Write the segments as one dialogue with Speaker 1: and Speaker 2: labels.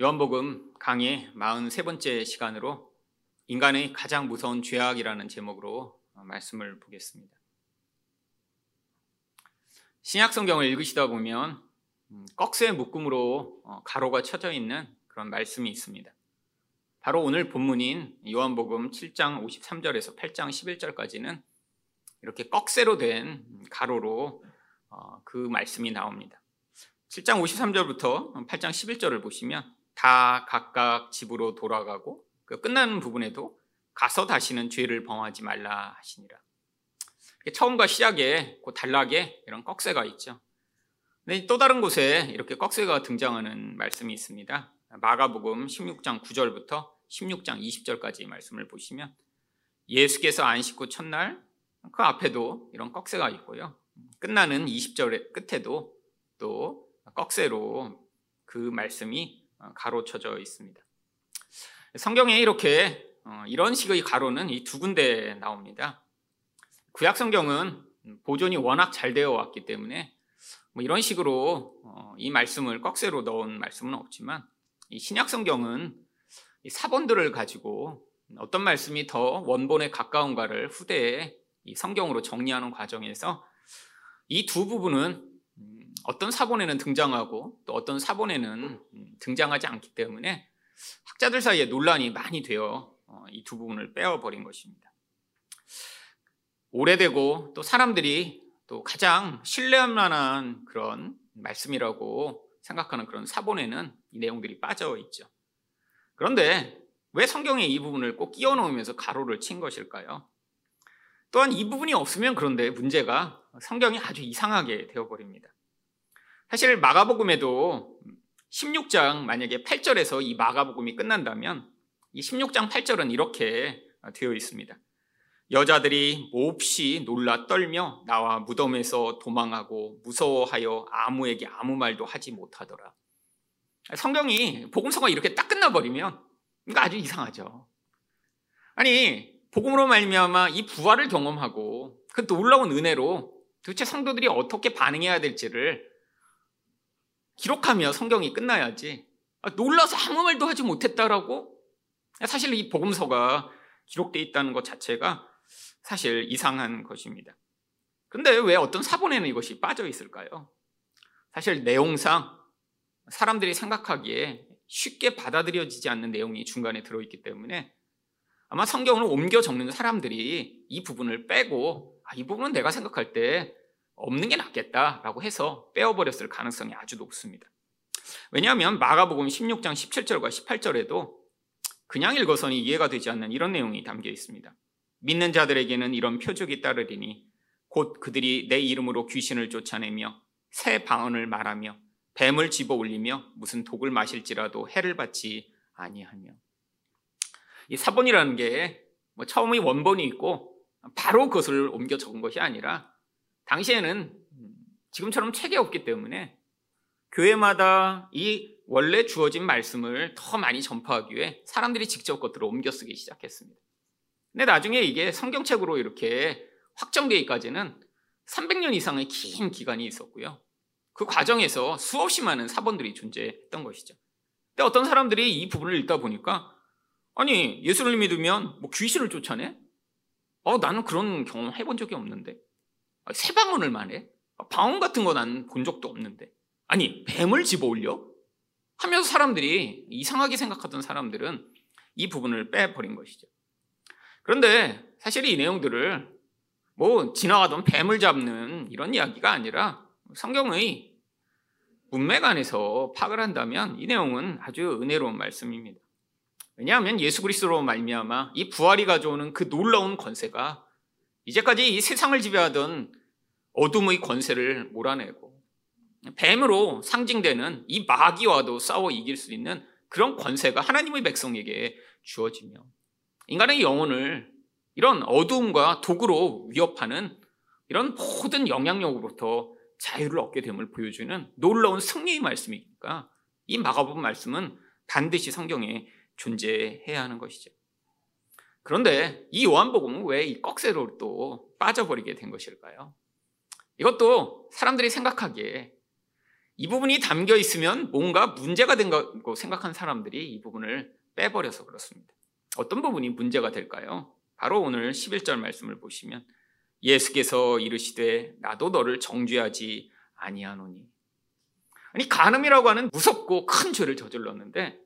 Speaker 1: 요한복음 강의 43번째 시간으로 인간의 가장 무서운 죄악이라는 제목으로 말씀을 보겠습니다. 신약 성경을 읽으시다 보면 꺽쇠 묶음으로 가로가 쳐져 있는 그런 말씀이 있습니다. 바로 오늘 본문인 요한복음 7장 53절에서 8장 11절까지는 이렇게 꺽쇠로 된 가로로 그 말씀이 나옵니다. 7장 53절부터 8장 11절을 보시면 다 각각 집으로 돌아가고 그 끝나는 부분에도 가서 다시는 죄를 범하지 말라 하시니라. 처음과 시작에 그 단락에 이런 꺽쇠가 있죠. 근데 또 다른 곳에 이렇게 꺽쇠가 등장하는 말씀이 있습니다. 마가복음 16장 9절부터 16장 20절까지 말씀을 보시면 예수께서 안식 후 첫날 그 앞에도 이런 꺽쇠가 있고요. 끝나는 20절의 끝에도 또 꺽쇠로 그 말씀이 가로쳐져 있습니다. 성경에 이렇게 이런 식의 가로는 이 두 군데 나옵니다. 구약 성경은 보존이 워낙 잘 되어 왔기 때문에 뭐 이런 식으로 이 말씀을 꺽쇠로 넣은 말씀은 없지만 이 신약 성경은 이 사본들을 가지고 어떤 말씀이 더 원본에 가까운가를 후대에 이 성경으로 정리하는 과정에서 이 두 부분은 어떤 사본에는 등장하고 또 어떤 사본에는 등장하지 않기 때문에 학자들 사이에 논란이 많이 되어 이 두 부분을 빼어버린 것입니다. 오래되고 또 사람들이 또 가장 신뢰할 만한 그런 말씀이라고 생각하는 그런 사본에는 이 내용들이 빠져 있죠. 그런데 왜 성경에 이 부분을 꼭 끼워 넣으면서 가로를 친 것일까요? 또한 이 부분이 없으면 그런데 문제가 성경이 아주 이상하게 되어버립니다. 사실 마가복음에도 16장 만약에 8절에서 이 마가복음이 끝난다면 이 16장 8절은 이렇게 되어 있습니다. 여자들이 몹시 놀라 떨며 나와 무덤에서 도망하고 무서워하여 아무에게 아무 말도 하지 못하더라. 성경이 복음서가 이렇게 딱 끝나버리면 이거 아주 이상하죠. 아니 복음으로 말미암아 이 부활을 경험하고 그 놀라운 은혜로 도대체 성도들이 어떻게 반응해야 될지를 기록하며 성경이 끝나야지 놀라서 아무 말도 하지 못했다라고 사실 이 복음서가 기록되어 있다는 것 자체가 사실 이상한 것입니다. 근데 왜 어떤 사본에는 이것이 빠져 있을까요? 사실 내용상 사람들이 생각하기에 쉽게 받아들여지지 않는 내용이 중간에 들어있기 때문에 아마 성경을 옮겨 적는 사람들이 이 부분을 빼고 아, 이 부분은 내가 생각할 때 없는 게 낫겠다라고 해서 빼어버렸을 가능성이 아주 높습니다. 왜냐하면 마가복음 16장 17절과 18절에도 그냥 읽어서는 이해가 되지 않는 이런 내용이 담겨 있습니다. 믿는 자들에게는 이런 표적이 따르리니 곧 그들이 내 이름으로 귀신을 쫓아내며 새 방언을 말하며 뱀을 집어 올리며 무슨 독을 마실지라도 해를 받지 아니하며 이 사본이라는 게 뭐 처음에 원본이 있고 바로 그것을 옮겨 적은 것이 아니라 당시에는 지금처럼 책이 없기 때문에 교회마다 이 원래 주어진 말씀을 더 많이 전파하기 위해 사람들이 직접 것들을 옮겨 쓰기 시작했습니다. 근데 나중에 이게 성경책으로 이렇게 확정되기까지는 300년 이상의 긴 기간이 있었고요. 그 과정에서 수없이 많은 사본들이 존재했던 것이죠. 근데 어떤 사람들이 이 부분을 읽다 보니까 아니 예수를 믿으면 뭐 귀신을 쫓아내? 어 나는 그런 경험 해본 적이 없는데 새 방언을 만 해? 방언 같은 거 난 본 적도 없는데. 아니, 뱀을 집어 올려? 하면서 사람들이, 이상하게 생각하던 사람들은 이 부분을 빼버린 것이죠. 그런데 사실 이 내용들을 뭐 지나가던 뱀을 잡는 이런 이야기가 아니라 성경의 문맥 안에서 파악을 한다면 이 내용은 아주 은혜로운 말씀입니다. 왜냐하면 예수 그리스도로 말미암아 이 부활이 가져오는 그 놀라운 권세가 이제까지 이 세상을 지배하던 어둠의 권세를 몰아내고 뱀으로 상징되는 이 마귀와도 싸워 이길 수 있는 그런 권세가 하나님의 백성에게 주어지며 인간의 영혼을 이런 어두움과 독으로 위협하는 이런 모든 영향력으로부터 자유를 얻게 됨을 보여주는 놀라운 승리의 말씀이니까 이 마가복음 말씀은 반드시 성경에 존재해야 하는 것이죠. 그런데 이 요한복음은 왜 이 꺽쇠로 또 빠져버리게 된 것일까요? 이것도 사람들이 생각하기에 이 부분이 담겨 있으면 뭔가 문제가 된 거고 생각한 사람들이 이 부분을 빼버려서 그렇습니다. 어떤 부분이 문제가 될까요? 바로 오늘 11절 말씀을 보시면 예수께서 이르시되 나도 너를 정죄하지 아니하노니 아니 간음이라고 하는 무섭고 큰 죄를 저질렀는데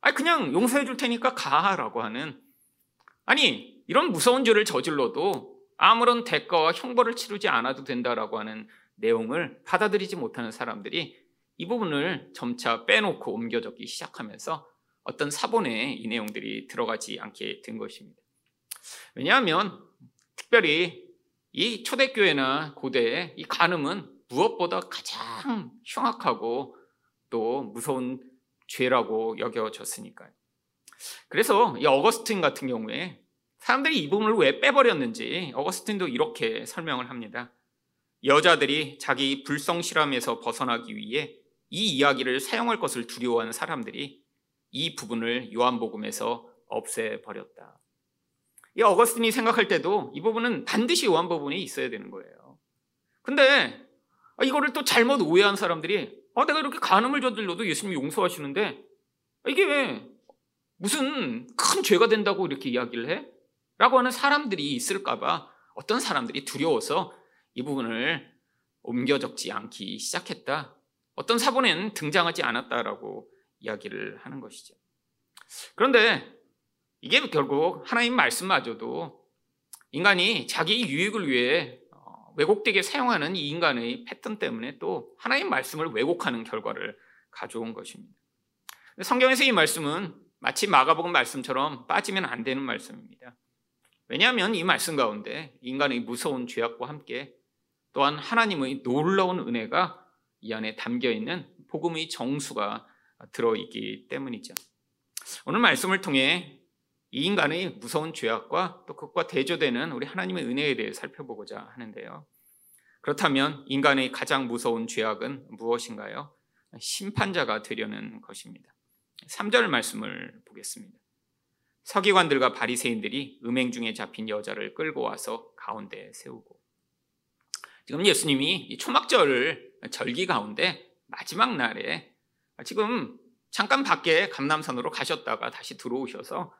Speaker 1: 아니 그냥 용서해 줄 테니까 가라고 하는 아니 이런 무서운 죄를 저질러도 아무런 대가와 형벌을 치르지 않아도 된다라고 하는 내용을 받아들이지 못하는 사람들이 이 부분을 점차 빼놓고 옮겨 적기 시작하면서 어떤 사본에 이 내용들이 들어가지 않게 된 것입니다. 왜냐하면 특별히 이 초대교회나 고대의 이 간음은 무엇보다 가장 흉악하고 또 무서운 죄라고 여겨졌으니까요. 그래서 이 어거스틴 같은 경우에 사람들이 이 부분을 왜 빼버렸는지 어거스틴도 이렇게 설명을 합니다. 여자들이 자기 불성실함에서 벗어나기 위해 이 이야기를 사용할 것을 두려워하는 사람들이 이 부분을 요한복음에서 없애버렸다. 이 어거스틴이 생각할 때도 이 부분은 반드시 요한복음에 있어야 되는 거예요. 근데 이거를 또 잘못 오해한 사람들이 아, 내가 이렇게 간음을 저질러도 예수님이 용서하시는데 이게 왜 무슨 큰 죄가 된다고 이렇게 이야기를 해? 라고 하는 사람들이 있을까봐 어떤 사람들이 두려워서 이 부분을 옮겨 적지 않기 시작했다. 어떤 사본에는 등장하지 않았다라고 이야기를 하는 것이죠. 그런데 이게 결국 하나님 말씀마저도 인간이 자기 유익을 위해 어, 왜곡되게 사용하는 이 인간의 패턴 때문에 또 하나님 말씀을 왜곡하는 결과를 가져온 것입니다. 성경에서 이 말씀은 마치 마가복음 말씀처럼 빠지면 안 되는 말씀입니다. 왜냐하면 이 말씀 가운데 인간의 무서운 죄악과 함께 또한 하나님의 놀라운 은혜가 이 안에 담겨 있는 복음의 정수가 들어있기 때문이죠. 오늘 말씀을 통해 이 인간의 무서운 죄악과 또 그것과 대조되는 우리 하나님의 은혜에 대해 살펴보고자 하는데요. 그렇다면 인간의 가장 무서운 죄악은 무엇인가요? 심판자가 되려는 것입니다. 3절 말씀을 보겠습니다. 서기관들과 바리새인들이 음행 중에 잡힌 여자를 끌고 와서 가운데 세우고 지금 예수님이 초막절 절기 가운데 마지막 날에 지금 잠깐 밖에 감남산으로 가셨다가 다시 들어오셔서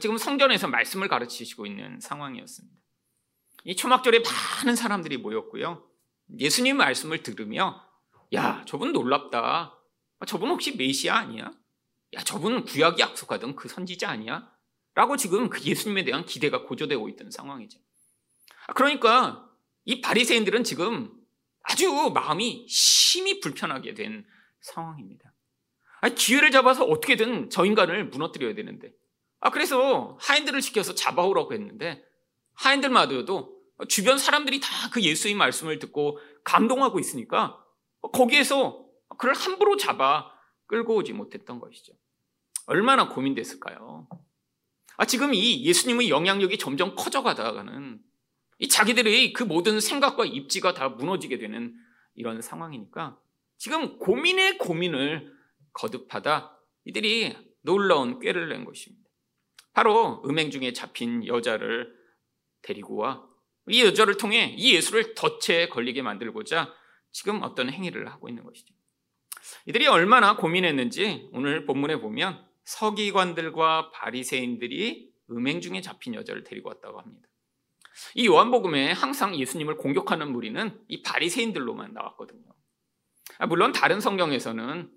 Speaker 1: 지금 성전에서 말씀을 가르치시고 있는 상황이었습니다. 이 초막절에 많은 사람들이 모였고요. 예수님 말씀을 들으며 야 저분 놀랍다. 저분 혹시 메시아 아니야? 야 저분 구약이 약속하던 그 선지자 아니야? 라고 지금 그 예수님에 대한 기대가 고조되고 있던 상황이죠. 그러니까 이 바리새인들은 지금 아주 마음이 심히 불편하게 된 상황입니다. 아니, 기회를 잡아서 어떻게든 저 인간을 무너뜨려야 되는데. 아, 그래서 하인들을 시켜서 잡아오라고 했는데 하인들마저도 주변 사람들이 다 그 예수의 말씀을 듣고 감동하고 있으니까 거기에서 그를 함부로 잡아 끌고 오지 못했던 것이죠. 얼마나 고민됐을까요? 아, 지금 이 예수님의 영향력이 점점 커져가다가는 이 자기들의 그 모든 생각과 입지가 다 무너지게 되는 이런 상황이니까 지금 고민의 고민을 거듭하다 이들이 놀라운 꾀를 낸 것입니다. 바로 음행 중에 잡힌 여자를 데리고 와 이 여자를 통해 이 예수를 덫에 걸리게 만들고자 지금 어떤 행위를 하고 있는 것이죠. 이들이 얼마나 고민했는지 오늘 본문에 보면 서기관들과 바리새인들이 음행 중에 잡힌 여자를 데리고 왔다고 합니다. 이 요한복음에 항상 예수님을 공격하는 무리는 이 바리새인들로만 나왔거든요. 아, 물론 다른 성경에서는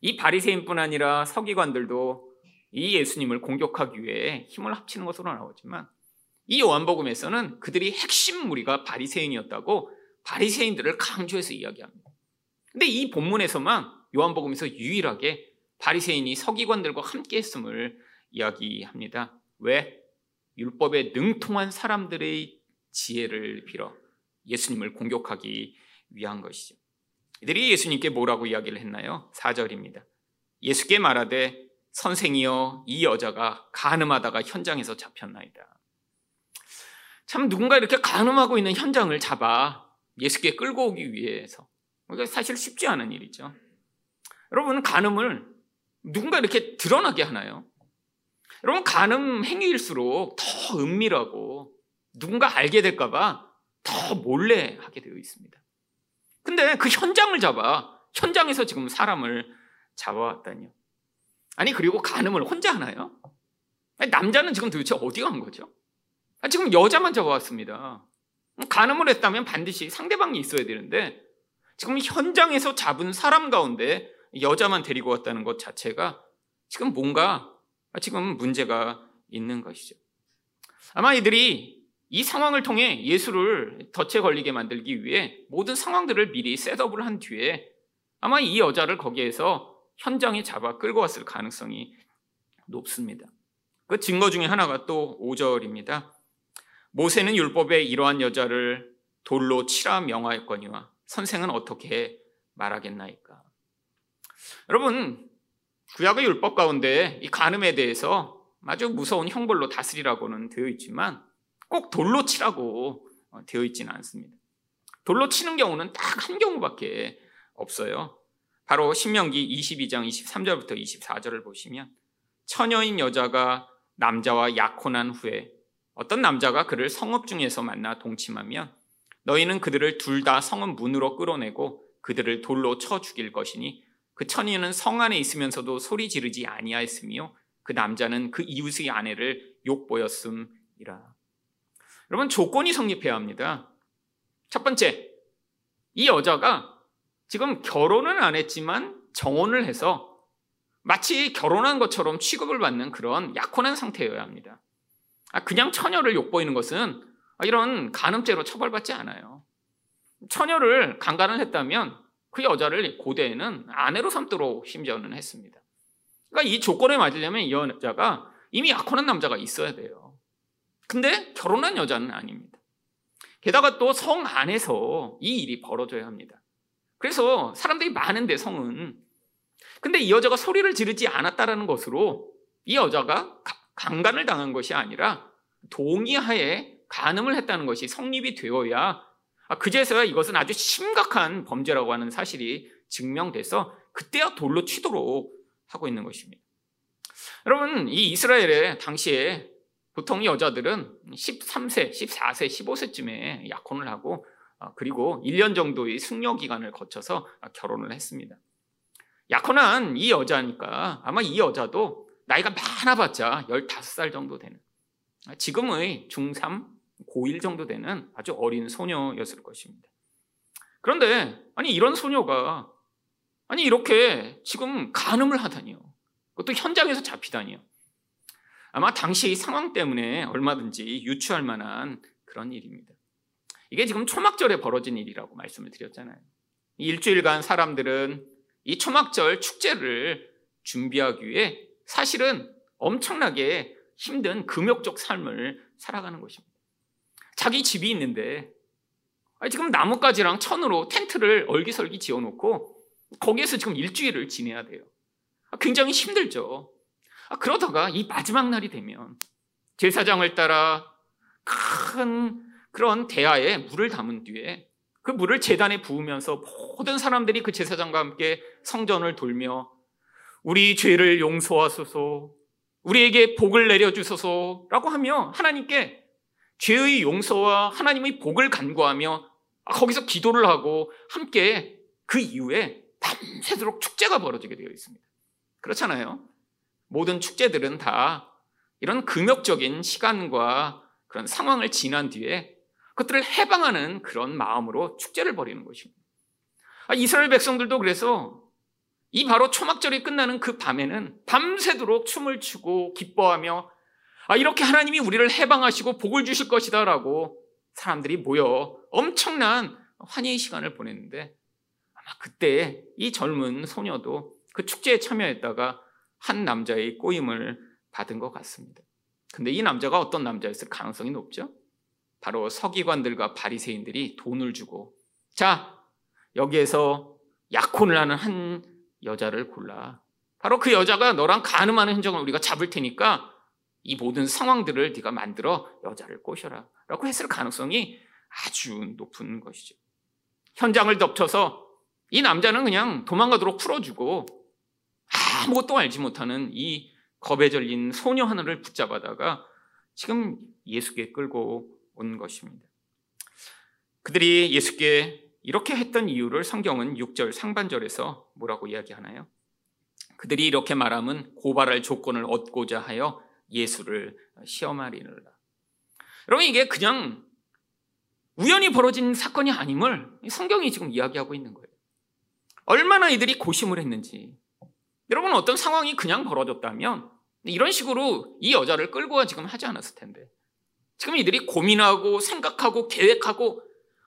Speaker 1: 이 바리새인뿐 아니라 서기관들도 이 예수님을 공격하기 위해 힘을 합치는 것으로 나오지만 이 요한복음에서는 그들이 핵심 무리가 바리새인이었다고 바리새인들을 강조해서 이야기합니다. 근데 이 본문에서만 요한복음에서 유일하게 바리새인이 서기관들과 함께 했음을 이야기합니다. 왜? 율법에 능통한 사람들의 지혜를 빌어 예수님을 공격하기 위한 것이죠. 이들이 예수님께 뭐라고 이야기를 했나요? 4절입니다. 예수께 말하되 선생이여 이 여자가 가늠하다가 현장에서 잡혔나이다. 참 누군가 이렇게 가늠하고 있는 현장을 잡아 예수께 끌고 오기 위해서 이게 사실 쉽지 않은 일이죠. 여러분 가늠을 누군가 이렇게 드러나게 하나요? 여러분 간음 행위일수록 더 은밀하고 누군가 알게 될까봐 더 몰래 하게 되어 있습니다. 근데 그 현장을 잡아 현장에서 지금 사람을 잡아왔다니요. 아니 그리고 간음을 혼자 하나요? 아니, 남자는 지금 도대체 어디 간 거죠? 아, 지금 여자만 잡아왔습니다. 간음을 했다면 반드시 상대방이 있어야 되는데 지금 현장에서 잡은 사람 가운데 여자만 데리고 왔다는 것 자체가 지금 뭔가 지금 문제가 있는 것이죠. 아마 이들이 이 상황을 통해 예수를 덫에 걸리게 만들기 위해 모든 상황들을 미리 셋업을 한 뒤에 아마 이 여자를 거기에서 현장에 잡아 끌고 왔을 가능성이 높습니다. 그 증거 중에 하나가 또 5절입니다. 모세는 율법에 이러한 여자를 돌로 치라 명하였거니와 선생은 어떻게 말하겠나이까. 여러분, 구약의 율법 가운데 이 간음에 대해서 아주 무서운 형벌로 다스리라고는 되어 있지만 꼭 돌로 치라고 되어 있지는 않습니다. 돌로 치는 경우는 딱 한 경우밖에 없어요. 바로 신명기 22장 23절부터 24절을 보시면 처녀인 여자가 남자와 약혼한 후에 어떤 남자가 그를 성읍 중에서 만나 동침하면 너희는 그들을 둘 다 성읍 문으로 끌어내고 그들을 돌로 쳐 죽일 것이니 그 처녀는 성 안에 있으면서도 소리 지르지 아니하였으며 그 남자는 그 이웃의 아내를 욕보였음이라. 여러분 조건이 성립해야 합니다. 첫 번째, 이 여자가 지금 결혼은 안 했지만 정혼을 해서 마치 결혼한 것처럼 취급을 받는 그런 약혼한 상태여야 합니다. 아, 그냥 처녀를 욕보이는 것은 이런 간음죄로 처벌받지 않아요. 처녀를 강간을 했다면 그 여자를 고대에는 아내로 삼도록 심지어는 했습니다. 그러니까 이 조건에 맞으려면 이 여자가 이미 약혼한 남자가 있어야 돼요. 근데 결혼한 여자는 아닙니다. 게다가 또 성 안에서 이 일이 벌어져야 합니다. 그래서 사람들이 많은데 성은 근데 이 여자가 소리를 지르지 않았다라는 것으로 이 여자가 강간을 당한 것이 아니라 동의하에 간음을 했다는 것이 성립이 되어야 아, 그제서야 이것은 아주 심각한 범죄라고 하는 사실이 증명돼서 그때야 돌로 치도록 하고 있는 것입니다. 여러분, 이 이스라엘의 당시에 보통 여자들은 13세, 14세, 15세쯤에 약혼을 하고 아, 그리고 1년 정도의 숙려 기간을 거쳐서 결혼을 했습니다. 약혼한 이 여자니까 아마 이 여자도 나이가 많아봤자 15살 정도 되는 지금의 중3, 고1 정도 되는 아주 어린 소녀였을 것입니다. 그런데 아니 이런 소녀가 아니 이렇게 지금 간음을 하다니요. 그것도 현장에서 잡히다니요. 아마 당시 상황 때문에 얼마든지 유추할 만한 그런 일입니다. 이게 지금 초막절에 벌어진 일이라고 말씀을 드렸잖아요. 일주일간 사람들은 이 초막절 축제를 준비하기 위해 사실은 엄청나게 힘든 금욕적 삶을 살아가는 것입니다. 자기 집이 있는데 지금 나뭇가지랑 천으로 텐트를 얼기설기 지어놓고 거기에서 지금 일주일을 지내야 돼요. 굉장히 힘들죠. 그러다가 이 마지막 날이 되면 제사장을 따라 큰 그런 대야에 물을 담은 뒤에 그 물을 재단에 부으면서 모든 사람들이 그 제사장과 함께 성전을 돌며 우리 죄를 용서하소서 우리에게 복을 내려주소서라고 하며 하나님께 죄의 용서와 하나님의 복을 간구하며 거기서 기도를 하고 함께 그 이후에 밤새도록 축제가 벌어지게 되어 있습니다. 그렇잖아요. 모든 축제들은 다 이런 금욕적인 시간과 그런 상황을 지난 뒤에 그것들을 해방하는 그런 마음으로 축제를 벌이는 것입니다. 아, 이스라엘 백성들도 그래서 이 바로 초막절이 끝나는 그 밤에는 밤새도록 춤을 추고 기뻐하며 아, 이렇게 하나님이 우리를 해방하시고 복을 주실 것이다라고 사람들이 모여 엄청난 환희의 시간을 보냈는데 아마 그때 이 젊은 소녀도 그 축제에 참여했다가 한 남자의 꼬임을 받은 것 같습니다. 근데 이 남자가 어떤 남자였을 가능성이 높죠? 바로 서기관들과 바리새인들이 돈을 주고 자 여기에서 약혼을 하는 한 여자를 골라 바로 그 여자가 너랑 가늠하는 흔적을 우리가 잡을 테니까 이 모든 상황들을 네가 만들어 여자를 꼬셔라 라고 했을 가능성이 아주 높은 것이죠 현장을 덮쳐서 이 남자는 그냥 도망가도록 풀어주고 아무것도 알지 못하는 이 겁에 절린 소녀 하나를 붙잡아다가 지금 예수께 끌고 온 것입니다. 그들이 예수께 이렇게 했던 이유를 성경은 6절 상반절에서 뭐라고 이야기하나요? 그들이 이렇게 말하면 고발할 조건을 얻고자 하여 예수를 시험하리라. 여러분 이게 그냥 우연히 벌어진 사건이 아님을 성경이 지금 이야기하고 있는 거예요. 얼마나 이들이 고심을 했는지. 여러분 어떤 상황이 그냥 벌어졌다면 이런 식으로 이 여자를 끌고 와 지금 하지 않았을 텐데. 지금 이들이 고민하고 생각하고 계획하고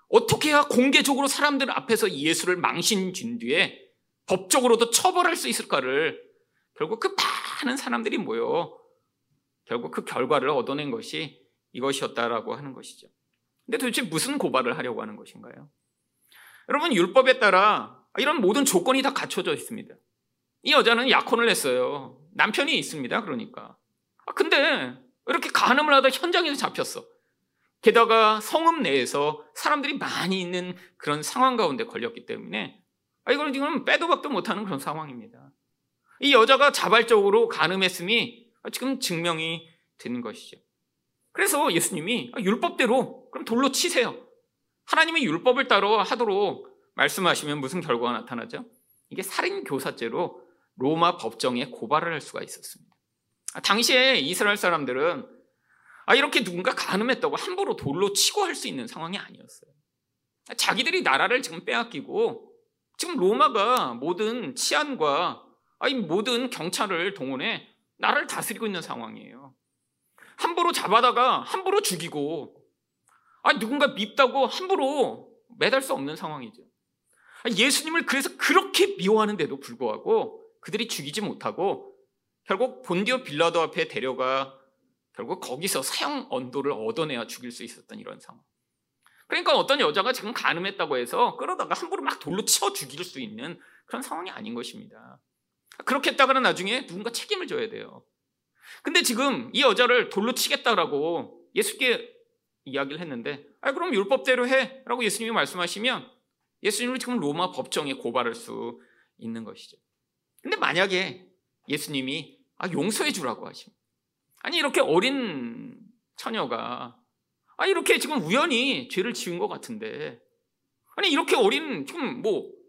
Speaker 1: 어떻게 해야 공개적으로 사람들 앞에서 예수를 망신 준 뒤에 법적으로도 처벌할 수 있을까를 결국 그 많은 사람들이 모여 결국 그 결과를 얻어낸 것이 이것이었다라고 하는 것이죠. 근데 도대체 무슨 고발을 하려고 하는 것인가요? 여러분 율법에 따라 이런 모든 조건이 다 갖춰져 있습니다. 이 여자는 약혼을 했어요. 남편이 있습니다. 그러니까. 아, 근데 이렇게 간음을 하다 현장에서 잡혔어. 게다가 성읍 내에서 사람들이 많이 있는 그런 상황 가운데 걸렸기 때문에 아, 이거는 지금 빼도 박도 못하는 그런 상황입니다. 이 여자가 자발적으로 간음했음이 지금 증명이 되는 것이죠. 그래서 예수님이 아, 율법대로 그럼 돌로 치세요. 하나님의 율법을 따라 하도록 말씀하시면 무슨 결과가 나타나죠? 이게 살인 교사죄로 로마 법정에 고발을 할 수가 있었습니다. 아, 당시에 이스라엘 사람들은 아, 이렇게 누군가 간음했다고 함부로 돌로 치고 할 수 있는 상황이 아니었어요. 자기들이 나라를 지금 빼앗기고 지금 로마가 모든 치안과 아니 모든 경찰을 동원해 나라를 다스리고 있는 상황이에요. 함부로 잡아다가 함부로 죽이고 아 누군가 밉다고 함부로 매달 수 없는 상황이죠. 예수님을 그래서 그렇게 미워하는데도 불구하고 그들이 죽이지 못하고 결국 본디오 빌라도 앞에 데려가 결국 거기서 사형 언도를 얻어내야 죽일 수 있었던 이런 상황. 그러니까 어떤 여자가 지금 가늠했다고 해서 끌어다가 함부로 막 돌로 쳐 죽일 수 있는 그런 상황이 아닌 것입니다. 그렇게 했다가는 나중에 누군가 책임을 져야 돼요. 근데 지금 이 여자를 돌로 치겠다라고 예수께 이야기를 했는데, 아, 그럼 율법대로 해. 라고 예수님이 말씀하시면 예수님을 지금 로마 법정에 고발할 수 있는 것이죠. 근데 만약에 예수님이 아, 용서해 주라고 하십니다. 아니, 이렇게 어린 처녀가 아, 이렇게 지금 우연히 죄를 지은 것 같은데 아니, 이렇게 어린 지금 뭐 아,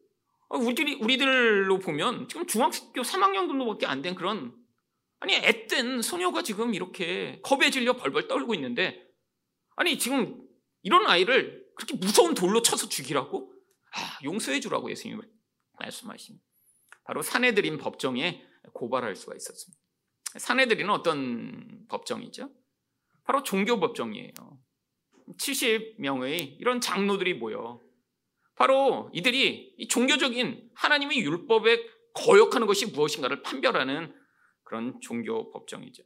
Speaker 1: 우리들이, 우리들로 보면 지금 중학교 3학년 정도밖에 안 된 그런 아니, 앳된 소녀가 지금 이렇게 겁에 질려 벌벌 떨고 있는데 아니, 지금 이런 아이를 그렇게 무서운 돌로 쳐서 죽이라고? 아, 용서해 주라고 예수님이 말씀하십니다. 바로 사내들인 법정에 고발할 수가 있었습니다. 사내들이는 어떤 법정이죠? 바로 종교 법정이에요. 70명의 이런 장로들이 모여 바로 이들이 이 종교적인 하나님의 율법에 거역하는 것이 무엇인가를 판별하는 그런 종교 법정이죠.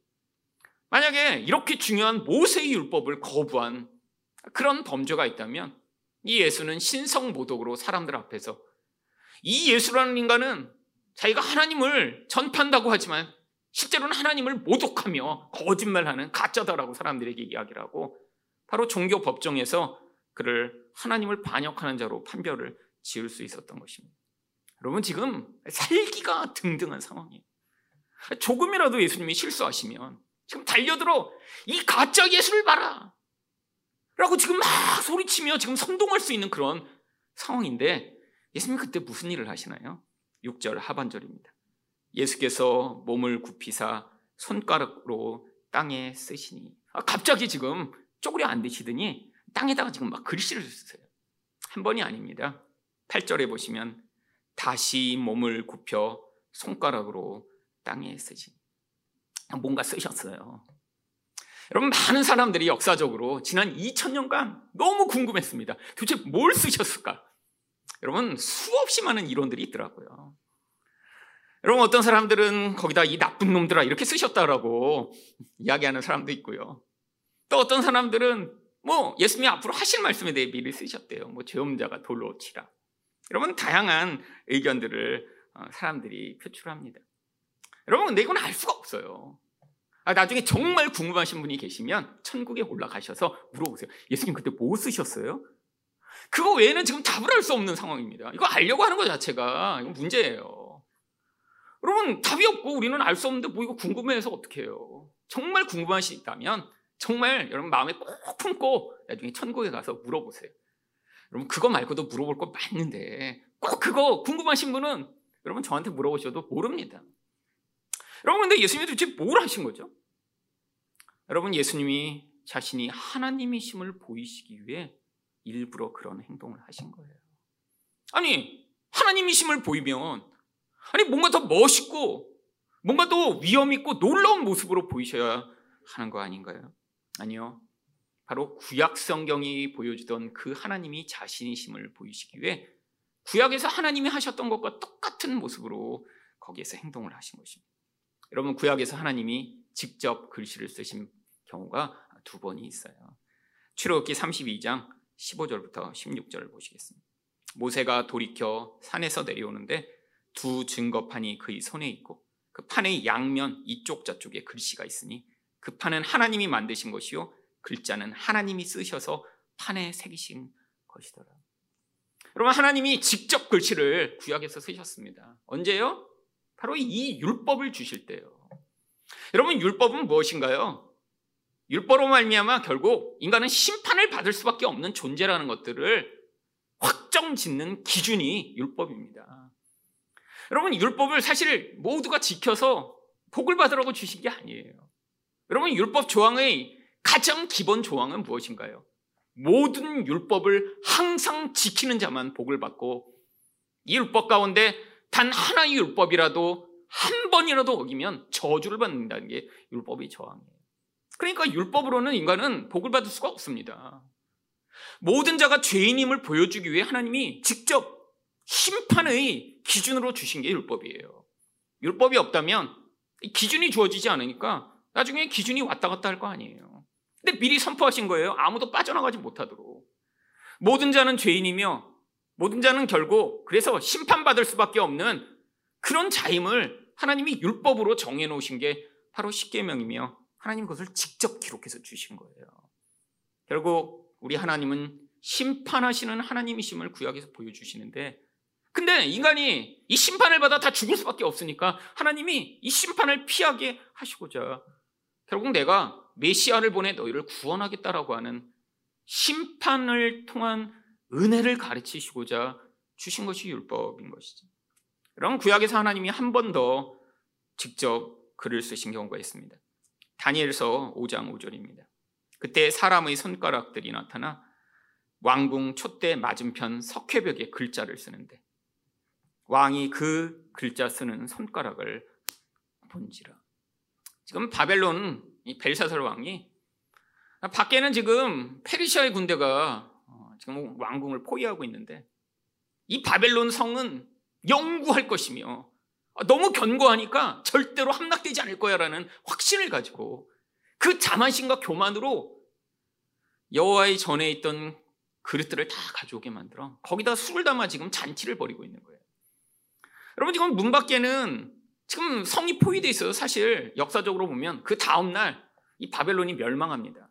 Speaker 1: 만약에 이렇게 중요한 모세의 율법을 거부한 그런 범죄가 있다면 이 예수는 신성모독으로 사람들 앞에서 이 예수라는 인간은 자기가 하나님을 전파한다고 하지만 실제로는 하나님을 모독하며 거짓말하는 가짜다라고 사람들에게 이야기를 하고 바로 종교 법정에서 그를 하나님을 반역하는 자로 판별을 지을 수 있었던 것입니다. 여러분 지금 살기가 등등한 상황이에요. 조금이라도 예수님이 실수하시면 지금 달려들어 이 가짜 예수를 봐라. 라고 지금 막 소리치며 지금 선동할 수 있는 그런 상황인데 예수님이 그때 무슨 일을 하시나요? 6절 하반절입니다. 예수께서 몸을 굽히사 손가락으로 땅에 쓰시니 아, 갑자기 지금 쪼그려 앉으시더니 땅에다가 지금 막 글씨를 쓰세요. 한 번이 아닙니다. 8절에 보시면 다시 몸을 굽혀 손가락으로 땅에 쓰시니 뭔가 쓰셨어요. 여러분 많은 사람들이 역사적으로 지난 2000년간 너무 궁금했습니다. 도대체 뭘 쓰셨을까? 여러분 수없이 많은 이론들이 있더라고요. 여러분 어떤 사람들은 거기다 이 나쁜 놈들아 이렇게 쓰셨다라고 이야기하는 사람도 있고요. 또 어떤 사람들은 뭐 예수님이 앞으로 하실 말씀에 대해 미리 쓰셨대요. 뭐 죄음자가 돌로 치라. 여러분 다양한 의견들을 어, 사람들이 표출합니다. 여러분 근데 이건 알 수가 없어요. 아, 나중에 정말 궁금하신 분이 계시면 천국에 올라가셔서 물어보세요. 예수님 그때 뭐 쓰셨어요? 그거 외에는 지금 답을 할 수 없는 상황입니다. 이거 알려고 하는 것 자체가 이건 문제예요. 여러분 답이 없고 우리는 알 수 없는데 뭐 이거 궁금해서 어떻게 해요? 정말 궁금하시다면 정말 여러분 마음에 꼭 품고 나중에 천국에 가서 물어보세요. 여러분 그거 말고도 물어볼 거 많은데 꼭 그거 궁금하신 분은 여러분 저한테 물어보셔도 모릅니다. 여러분 근데 예수님이 도대체 뭘 하신 거죠? 여러분 예수님이 자신이 하나님이심을 보이시기 위해 일부러 그런 행동을 하신 거예요. 아니 하나님이심을 보이면 아니 뭔가 더 멋있고 뭔가 더 위험 있고 놀라운 모습으로 보이셔야 하는 거 아닌가요? 아니요. 바로 구약 성경이 보여주던 그 하나님이 자신이심을 보이시기 위해 구약에서 하나님이 하셨던 것과 똑같은 모습으로 거기에서 행동을 하신 것입니다. 여러분 구약에서 하나님이 직접 글씨를 쓰신 경우가 두 번이 있어요. 출애굽기 32장 15절부터 16절을 보시겠습니다. 모세가 돌이켜 산에서 내려오는데 두 증거판이 그의 손에 있고 그 판의 양면 이쪽 저쪽에 글씨가 있으니 그 판은 하나님이 만드신 것이요 글자는 하나님이 쓰셔서 판에 새기신 것이더라. 여러분 하나님이 직접 글씨를 구약에서 쓰셨습니다. 언제요? 바로 이 율법을 주실 때요. 여러분 율법은 무엇인가요? 율법으로 말미암아 결국 인간은 심판을 받을 수밖에 없는 존재라는 것들을 확정짓는 기준이 율법입니다. 여러분 율법을 사실 모두가 지켜서 복을 받으라고 주신 게 아니에요. 여러분 율법 조항의 가장 기본 조항은 무엇인가요? 모든 율법을 항상 지키는 자만 복을 받고 이 율법 가운데 단 하나의 율법이라도 한 번이라도 어기면 저주를 받는다는 게 율법의 저항이에요. 그러니까 율법으로는 인간은 복을 받을 수가 없습니다. 모든 자가 죄인임을 보여주기 위해 하나님이 직접 심판의 기준으로 주신 게 율법이에요. 율법이 없다면 기준이 주어지지 않으니까 나중에 기준이 왔다 갔다 할 거 아니에요. 근데 미리 선포하신 거예요. 아무도 빠져나가지 못하도록. 모든 자는 죄인이며 모든 자는 결국 그래서 심판받을 수밖에 없는 그런 자임을 하나님이 율법으로 정해 놓으신 게 바로 십계명이며 하나님 그것을 직접 기록해서 주신 거예요. 결국 우리 하나님은 심판하시는 하나님이심을 구약에서 보여주시는데 근데 인간이 이 심판을 받아 다 죽을 수밖에 없으니까 하나님이 이 심판을 피하게 하시고자 결국 내가 메시아를 보내 너희를 구원하겠다라고 하는 심판을 통한 은혜를 가르치시고자 주신 것이 율법인 것이죠. 그럼 구약에서 하나님이 한 번 더 직접 글을 쓰신 경우가 있습니다. 다니엘서 5장 5절입니다. 그때 사람의 손가락들이 나타나 왕궁 촛대 맞은편 석회벽에 글자를 쓰는데 왕이 그 글자 쓰는 손가락을 본지라. 지금 바벨론 이 벨사살 왕이 밖에는 지금 페르시아의 군대가 어, 지금 왕궁을 포위하고 있는데 이 바벨론 성은 영구할 것이며 너무 견고하니까 절대로 함락되지 않을 거야라는 확신을 가지고 그 자만심과 교만으로 여호와의 전에 있던 그릇들을 다 가져오게 만들어 거기다 술을 담아 지금 잔치를 벌이고 있는 거예요. 여러분 지금 문 밖에는 지금 성이 포위돼 있어요. 사실 역사적으로 보면 그 다음 날 이 바벨론이 멸망합니다.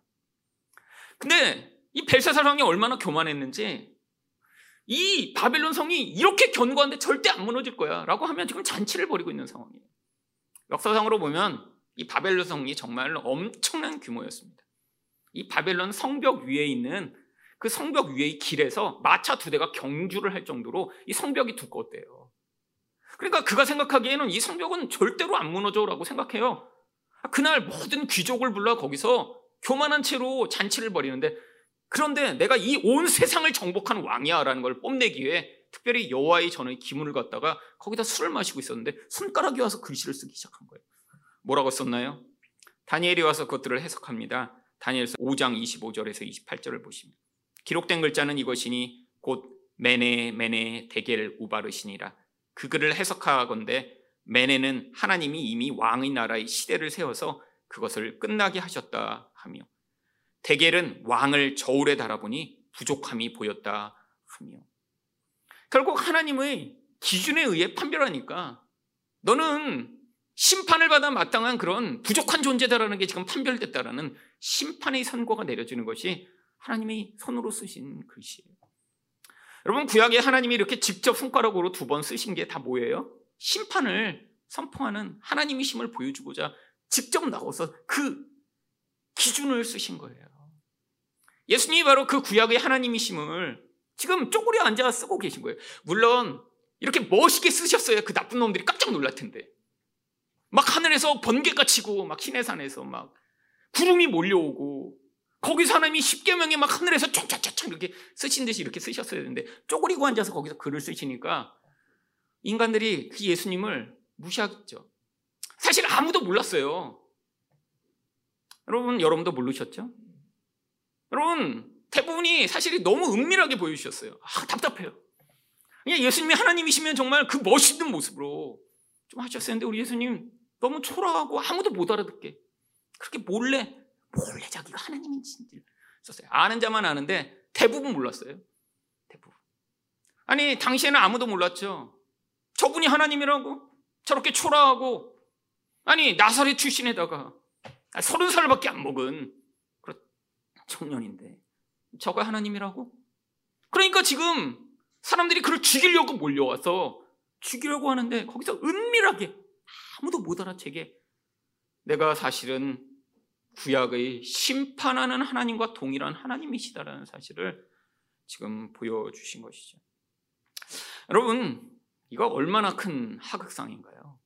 Speaker 1: 근데 이 벨사살 왕이 얼마나 교만했는지 이 바벨론 성이 이렇게 견고한데 절대 안 무너질 거야 라고 하면 지금 잔치를 벌이고 있는 상황이에요. 역사상으로 보면 이 바벨론 성이 정말 엄청난 규모였습니다. 이 바벨론 성벽 위에 있는 그 성벽 위의 길에서 마차 두 대가 경주를 할 정도로 이 성벽이 두꺼웠대요. 그러니까 그가 생각하기에는 이 성벽은 절대로 안 무너져라고 생각해요. 그날 모든 귀족을 불러 거기서 교만한 채로 잔치를 벌이는데 그런데 내가 이 온 세상을 정복한 왕이야라는 걸 뽐내기 위해 특별히 여호와의 전의 기문을 갖다가 거기다 술을 마시고 있었는데 손가락이 와서 글씨를 쓰기 시작한 거예요. 뭐라고 썼나요? 다니엘이 와서 그것들을 해석합니다. 다니엘서 5장 25절에서 28절을 보십니다. 기록된 글자는 이것이니 곧 메네 메네 데겔 우바르시니라. 그 글을 해석하건대 메네는 하나님이 이미 왕의 나라의 시대를 세워서 그것을 끝나게 하셨다 하며 데겔은 왕을 저울에 달아보니 부족함이 보였다 하며 결국 하나님의 기준에 의해 판별하니까 너는 심판을 받아 마땅한 그런 부족한 존재다라는 게 지금 판별됐다라는 심판의 선고가 내려지는 것이 하나님이 손으로 쓰신 글씨예요. 여러분 구약에 하나님이 이렇게 직접 손가락으로 두 번 쓰신 게 다 뭐예요? 심판을 선포하는 하나님이심을 보여주고자 직접 나와서 그 기준을 쓰신 거예요. 예수님이 바로 그 구약의 하나님이심을 지금 쪼그려 앉아 쓰고 계신 거예요. 물론 이렇게 멋있게 쓰셨어요. 그 나쁜 놈들이 깜짝 놀랄 텐데. 막 하늘에서 번개가 치고 막 시내산에서 막 구름이 몰려오고 거기서 하나님이 십계명에 막 하늘에서 쫙쫙쫙 이렇게 쓰신 듯이 이렇게 쓰셨어야 되는데 쪼그리고 앉아서 거기서 글을 쓰시니까 인간들이 그 예수님을 무시하겠죠. 사실 아무도 몰랐어요. 여러분, 여러분도 모르셨죠? 여러분, 대부분이 사실이 너무 은밀하게 보여주셨어요. 아, 답답해요. 그냥 예수님이 하나님이시면 정말 그 멋있는 모습으로 좀 하셨어야 했는데 우리 예수님 너무 초라하고 아무도 못 알아듣게 그렇게 몰래 몰래 자기가 하나님인지를 썼어요. 아는 자만 아는데 대부분 몰랐어요. 대부분. 아니 당시에는 아무도 몰랐죠. 저분이 하나님이라고 저렇게 초라하고 아니 나사렛 출신에다가 서른 살밖에 안 먹은 그런 청년인데 저가 하나님이라고? 그러니까 지금 사람들이 그를 죽이려고 몰려와서 죽이려고 하는데 거기서 은밀하게 아무도 못 알아채게 내가 사실은 구약의 심판하는 하나님과 동일한 하나님이시다라는 사실을 지금 보여주신 것이죠. 여러분, 이거 얼마나 큰 하극상인가요?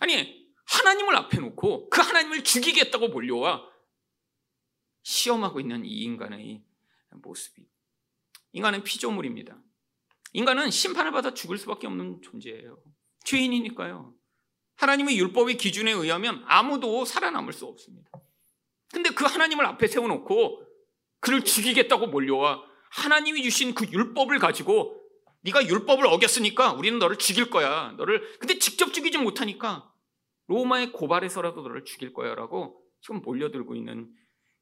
Speaker 1: 아니, 하나님을 앞에 놓고 그 하나님을 죽이겠다고 몰려와 시험하고 있는 이 인간의 모습이. 인간은 피조물입니다. 인간은 심판을 받아 죽을 수밖에 없는 존재예요. 죄인이니까요. 하나님의 율법의 기준에 의하면 아무도 살아남을 수 없습니다. 근데 그 하나님을 앞에 세워놓고 그를 죽이겠다고 몰려와 하나님이 주신 그 율법을 가지고 네가 율법을 어겼으니까 우리는 너를 죽일 거야. 너를 근데 직접 죽이지 못하니까 로마의 고발에서라도 너를 죽일 거야라고 지금 몰려들고 있는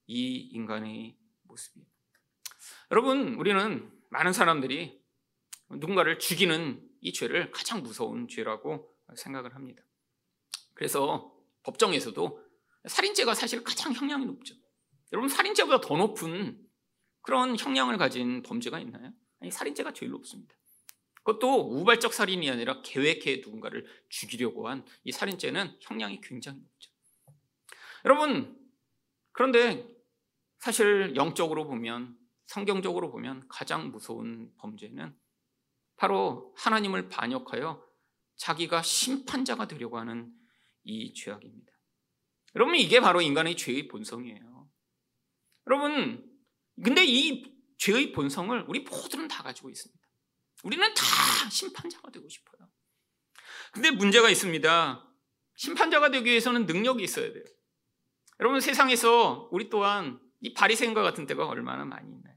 Speaker 1: 이 인간의 모습이에요. 여러분, 우리는 많은 사람들이 누군가를 죽이는 이 죄를 가장 무서운 죄라고 생각을 합니다. 그래서 법정에서도 살인죄가 사실 가장 형량이 높죠. 여러분, 살인죄보다 더 높은 그런 형량을 가진 범죄가 있나요? 아니, 살인죄가 제일 높습니다. 그것도 우발적 살인이 아니라 계획해 누군가를 죽이려고 한 이 살인죄는 형량이 굉장히 높죠. 여러분, 그런데 사실 영적으로 보면, 성경적으로 보면 가장 무서운 범죄는 바로 하나님을 반역하여 자기가 심판자가 되려고 하는 이 죄악입니다. 여러분, 이게 바로 인간의 죄의 본성이에요. 여러분, 근데 이 죄의 본성을 우리 모두는 다 가지고 있습니다. 우리는 다 심판자가 되고 싶어요. 근데 문제가 있습니다. 심판자가 되기 위해서는 능력이 있어야 돼요. 여러분 세상에서 우리 또한 이 바리새인과 같은 때가 얼마나 많이 있나요?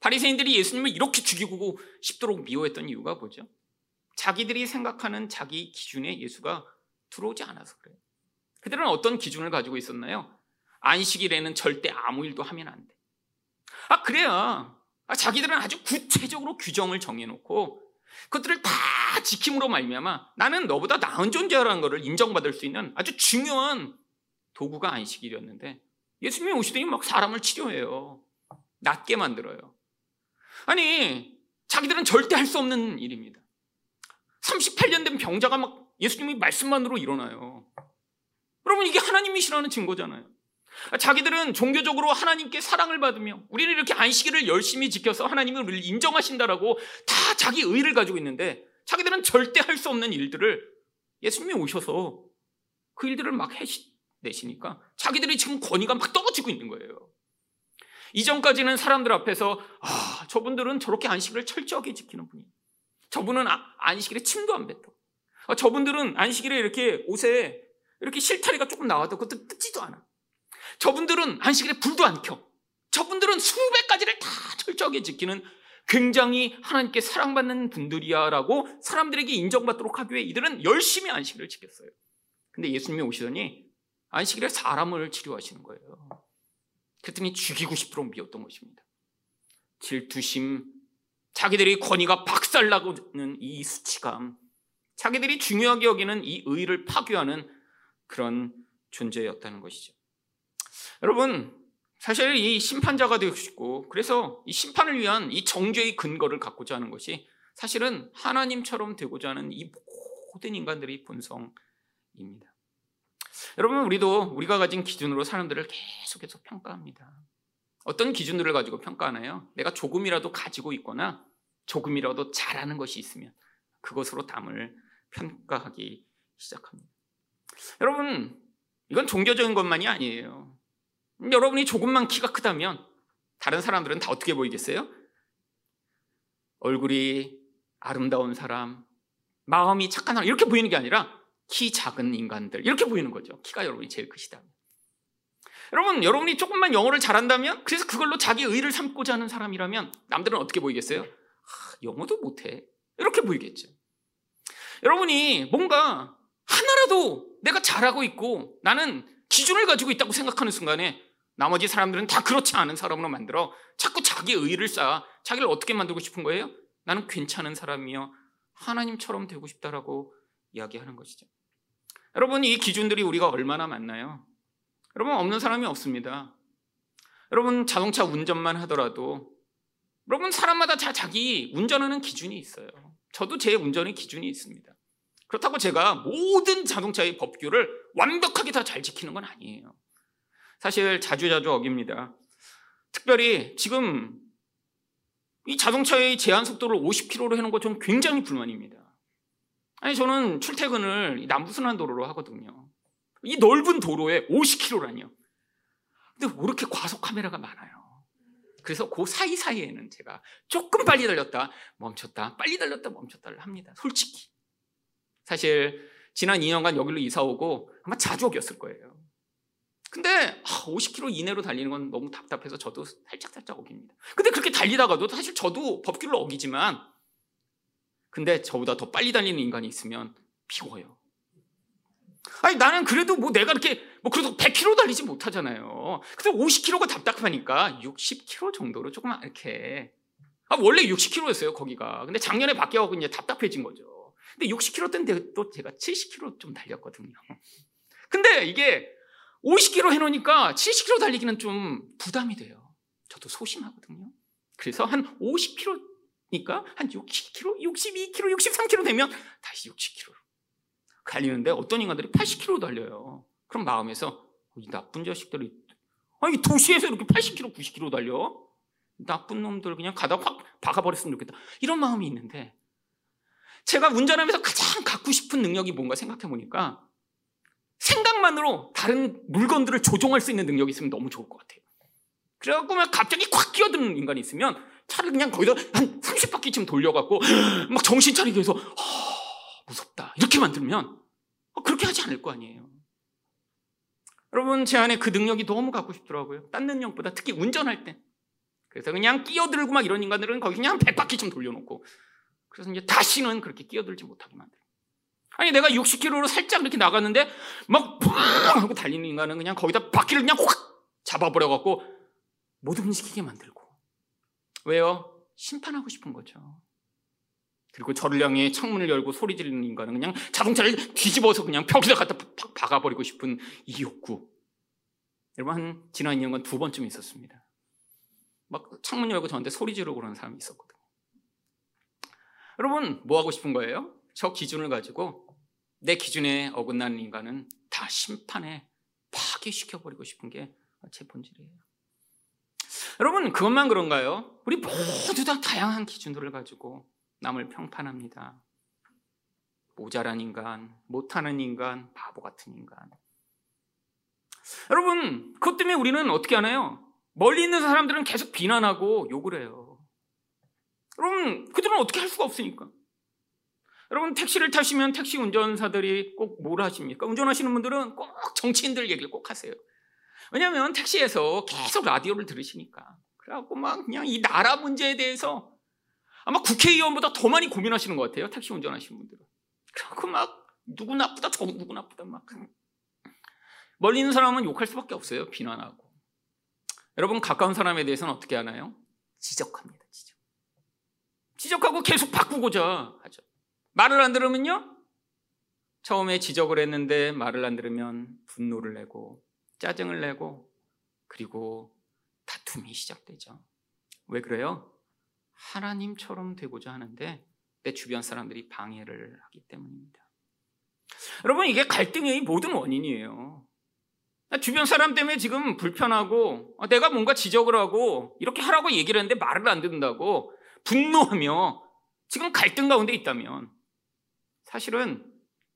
Speaker 1: 바리새인들이 예수님을 이렇게 죽이고 싶도록 미워했던 이유가 뭐죠? 자기들이 생각하는 자기 기준에 예수가 들어오지 않아서 그래요. 그들은 어떤 기준을 가지고 있었나요? 안식일에는 절대 아무 일도 하면 안 돼. 아, 그래야 아, 자기들은 아주 구체적으로 규정을 정해놓고 그것들을 다 지킴으로 말미암아 나는 너보다 나은 존재라는 것을 인정받을 수 있는 아주 중요한 도구가 안식일이었는데 예수님이 오시더니 막 사람을 치료해요. 낫게 만들어요. 아니 자기들은 절대 할 수 없는 일입니다. 38년 된 병자가 막 예수님이 말씀만으로 일어나요. 여러분 이게 하나님이시라는 증거잖아요. 자기들은 종교적으로 하나님께 사랑을 받으며 우리는 이렇게 안식일을 열심히 지켜서 하나님을 우리를 인정하신다라고 다 자기 의를 가지고 있는데 자기들은 절대 할 수 없는 일들을 예수님이 오셔서 그 일들을 막 해내시니까 자기들이 지금 권위가 막 떨어지고 있는 거예요. 이전까지는 사람들 앞에서 아 저분들은 저렇게 안식일을 철저하게 지키는 분이 저분은 아, 안식일에 침도 안 뱉어. 아, 저분들은 안식일에 이렇게 옷에 이렇게 실타리가 조금 나와도 그것도 뜯지도 않아. 저분들은 안식일에 불도 안 켜. 저분들은 수백 가지를 다 철저하게 지키는 굉장히 하나님께 사랑받는 분들이야라고 사람들에게 인정받도록 하기 위해 이들은 열심히 안식일을 지켰어요. 근데 예수님이 오시더니 안식일에 사람을 치료하시는 거예요. 그랬더니 죽이고 싶도록 미웠던 것입니다. 질투심, 자기들이 권위가 박살나고는 이 수치감, 자기들이 중요하게 여기는 이 의를 파괴하는 그런 존재였다는 것이죠. 여러분, 사실 이 심판자가 되고 싶고, 그래서 이 심판을 위한 이 정죄의 근거를 갖고자 하는 것이 사실은 하나님처럼 되고자 하는 이 모든 인간들의 본성입니다. 여러분, 우리도 우리가 가진 기준으로 사람들을 계속해서 평가합니다. 어떤 기준들을 가지고 평가하나요? 내가 조금이라도 가지고 있거나 조금이라도 잘하는 것이 있으면 그것으로 남을 평가하기 시작합니다. 여러분, 이건 종교적인 것만이 아니에요. 여러분이 조금만 키가 크다면 다른 사람들은 다 어떻게 보이겠어요? 얼굴이 아름다운 사람, 마음이 착한 사람 이렇게 보이는 게 아니라 키 작은 인간들 이렇게 보이는 거죠. 키가 여러분이 제일 크시다면. 여러분, 여러분이 조금만 영어를 잘한다면 그래서 그걸로 자기 의를 삼고자 하는 사람이라면 남들은 어떻게 보이겠어요? 아, 영어도 못해. 이렇게 보이겠죠. 여러분이 뭔가 하나라도 내가 잘하고 있고 나는 기준을 가지고 있다고 생각하는 순간에 나머지 사람들은 다 그렇지 않은 사람으로 만들어 자꾸 자기 의를 쌓아 자기를 어떻게 만들고 싶은 거예요? 나는 괜찮은 사람이요. 하나님처럼 되고 싶다라고 이야기하는 것이죠. 여러분, 이 기준들이 우리가 얼마나 많나요? 여러분, 없는 사람이 없습니다. 여러분, 자동차 운전만 하더라도 여러분, 사람마다 다 자기 운전하는 기준이 있어요. 저도 제 운전의 기준이 있습니다. 그렇다고 제가 모든 자동차의 법규를 완벽하게 다 잘 지키는 건 아니에요. 사실 자주자주 어깁니다. 특별히 지금 이 자동차의 제한 속도를 50km로 해놓은 것좀 굉장히 불만입니다. 아니 저는 출퇴근을 남부순환 도로로 하거든요. 이 넓은 도로에 50km라니요. 근데 왜 이렇게 과속 카메라가 많아요? 그래서 그 사이사이에는 제가 조금 빨리 달렸다 멈췄다 빨리 달렸다 멈췄다를 합니다. 솔직히. 사실 지난 2년간 여기로 이사 오고 아마 자주 어겼을 거예요. 근데 50km 아, 이내로 달리는 건 너무 답답해서 저도 살짝 살짝 어깁니다. 근데 그렇게 달리다가도 사실 저도 법규를 어기지만 근데 저보다 더 빨리 달리는 인간이 있으면 피곤해요. 아니 나는 그래도 뭐 내가 이렇게 뭐 그래도 100km 달리지 못하잖아요. 근데 50km가 답답하니까 60km 정도로 조금만 이렇게 아 원래 60km였어요 거기가. 근데 작년에 바뀌어가고 이제 답답해진 거죠. 근데 60km 때인데 또 제가 70km 좀 달렸거든요. 근데 이게 50km 해놓으니까 70km 달리기는 좀 부담이 돼요. 저도 소심하거든요. 그래서 한 50km니까 한 60km, 62km, 63km 되면 다시 60km로 달리는데 어떤 인간들이 80km 달려요. 그럼 마음에서 이 나쁜 자식들이 아니 도시에서 이렇게 80km, 90km 달려? 나쁜 놈들 그냥 가다 확 박아버렸으면 좋겠다. 이런 마음이 있는데 제가 운전하면서 가장 갖고 싶은 능력이 뭔가 생각해 보니까 생각만으로 다른 물건들을 조종할 수 있는 능력이 있으면 너무 좋을 것 같아요. 그래갖고 막 갑자기 콱 끼어드는 인간이 있으면 차를 그냥 거기다 한 30바퀴쯤 돌려갖고 막 정신 차리게 해서 아, 무섭다 이렇게 만들면 그렇게 하지 않을 거 아니에요. 여러분 제 안에 그 능력이 너무 갖고 싶더라고요. 딴 능력보다 특히 운전할 때. 그래서 그냥 끼어들고 막 이런 인간들은 거기 그냥 100바퀴 좀 돌려놓고 그래서 이제 다시는 그렇게 끼어들지 못하게 만들어요. 아니 내가 60km로 살짝 이렇게 나갔는데 막 팡! 하고 달리는 인간은 그냥 거기다 바퀴를 그냥 확 잡아버려 갖고 못 움직이게 만들고 왜요? 심판하고 싶은 거죠. 그리고 저를 향해 창문을 열고 소리 지르는 인간은 그냥 자동차를 뒤집어서 그냥 벽에다 갖다 팍 박아버리고 싶은 이 욕구. 여러분 한 지난 2년간 두 번쯤 있었습니다. 막 창문 열고 저한테 소리 지르고 그러는 사람이 있었거든요. 여러분 뭐 하고 싶은 거예요? 저 기준을 가지고 내 기준에 어긋나는 인간은 다 심판에 파괴시켜버리고 싶은 게 제 본질이에요. 여러분, 그것만 그런가요? 우리 모두 다 다양한 기준들을 가지고 남을 평판합니다. 모자란 인간, 못하는 인간, 바보 같은 인간. 여러분, 그것 때문에 우리는 어떻게 하나요? 멀리 있는 사람들은 계속 비난하고 욕을 해요. 여러분, 그들은 어떻게 할 수가 없으니까. 여러분 택시를 타시면 택시 운전사들이 꼭 뭘 하십니까? 운전하시는 분들은 꼭 정치인들 얘기를 꼭 하세요. 왜냐하면 택시에서 계속 라디오를 들으시니까. 그래갖고 막 그냥 이 나라 문제에 대해서 아마 국회의원보다 더 많이 고민하시는 것 같아요. 택시 운전하시는 분들은. 그래갖고 막 누구 나쁘다, 저 누구 나쁘다 막. 멀리 있는 사람은 욕할 수밖에 없어요. 비난하고. 여러분 가까운 사람에 대해서는 어떻게 하나요? 지적합니다. 지적. 지적하고 계속 바꾸고자 하죠. 말을 안 들으면요? 처음에 지적을 했는데 말을 안 들으면 분노를 내고 짜증을 내고 그리고 다툼이 시작되죠. 왜 그래요? 하나님처럼 되고자 하는데 내 주변 사람들이 방해를 하기 때문입니다. 여러분, 이게 갈등의 모든 원인이에요. 주변 사람 때문에 지금 불편하고 아, 내가 뭔가 지적을 하고 이렇게 하라고 얘기를 했는데 말을 안 듣는다고 분노하며 지금 갈등 가운데 있다면 사실은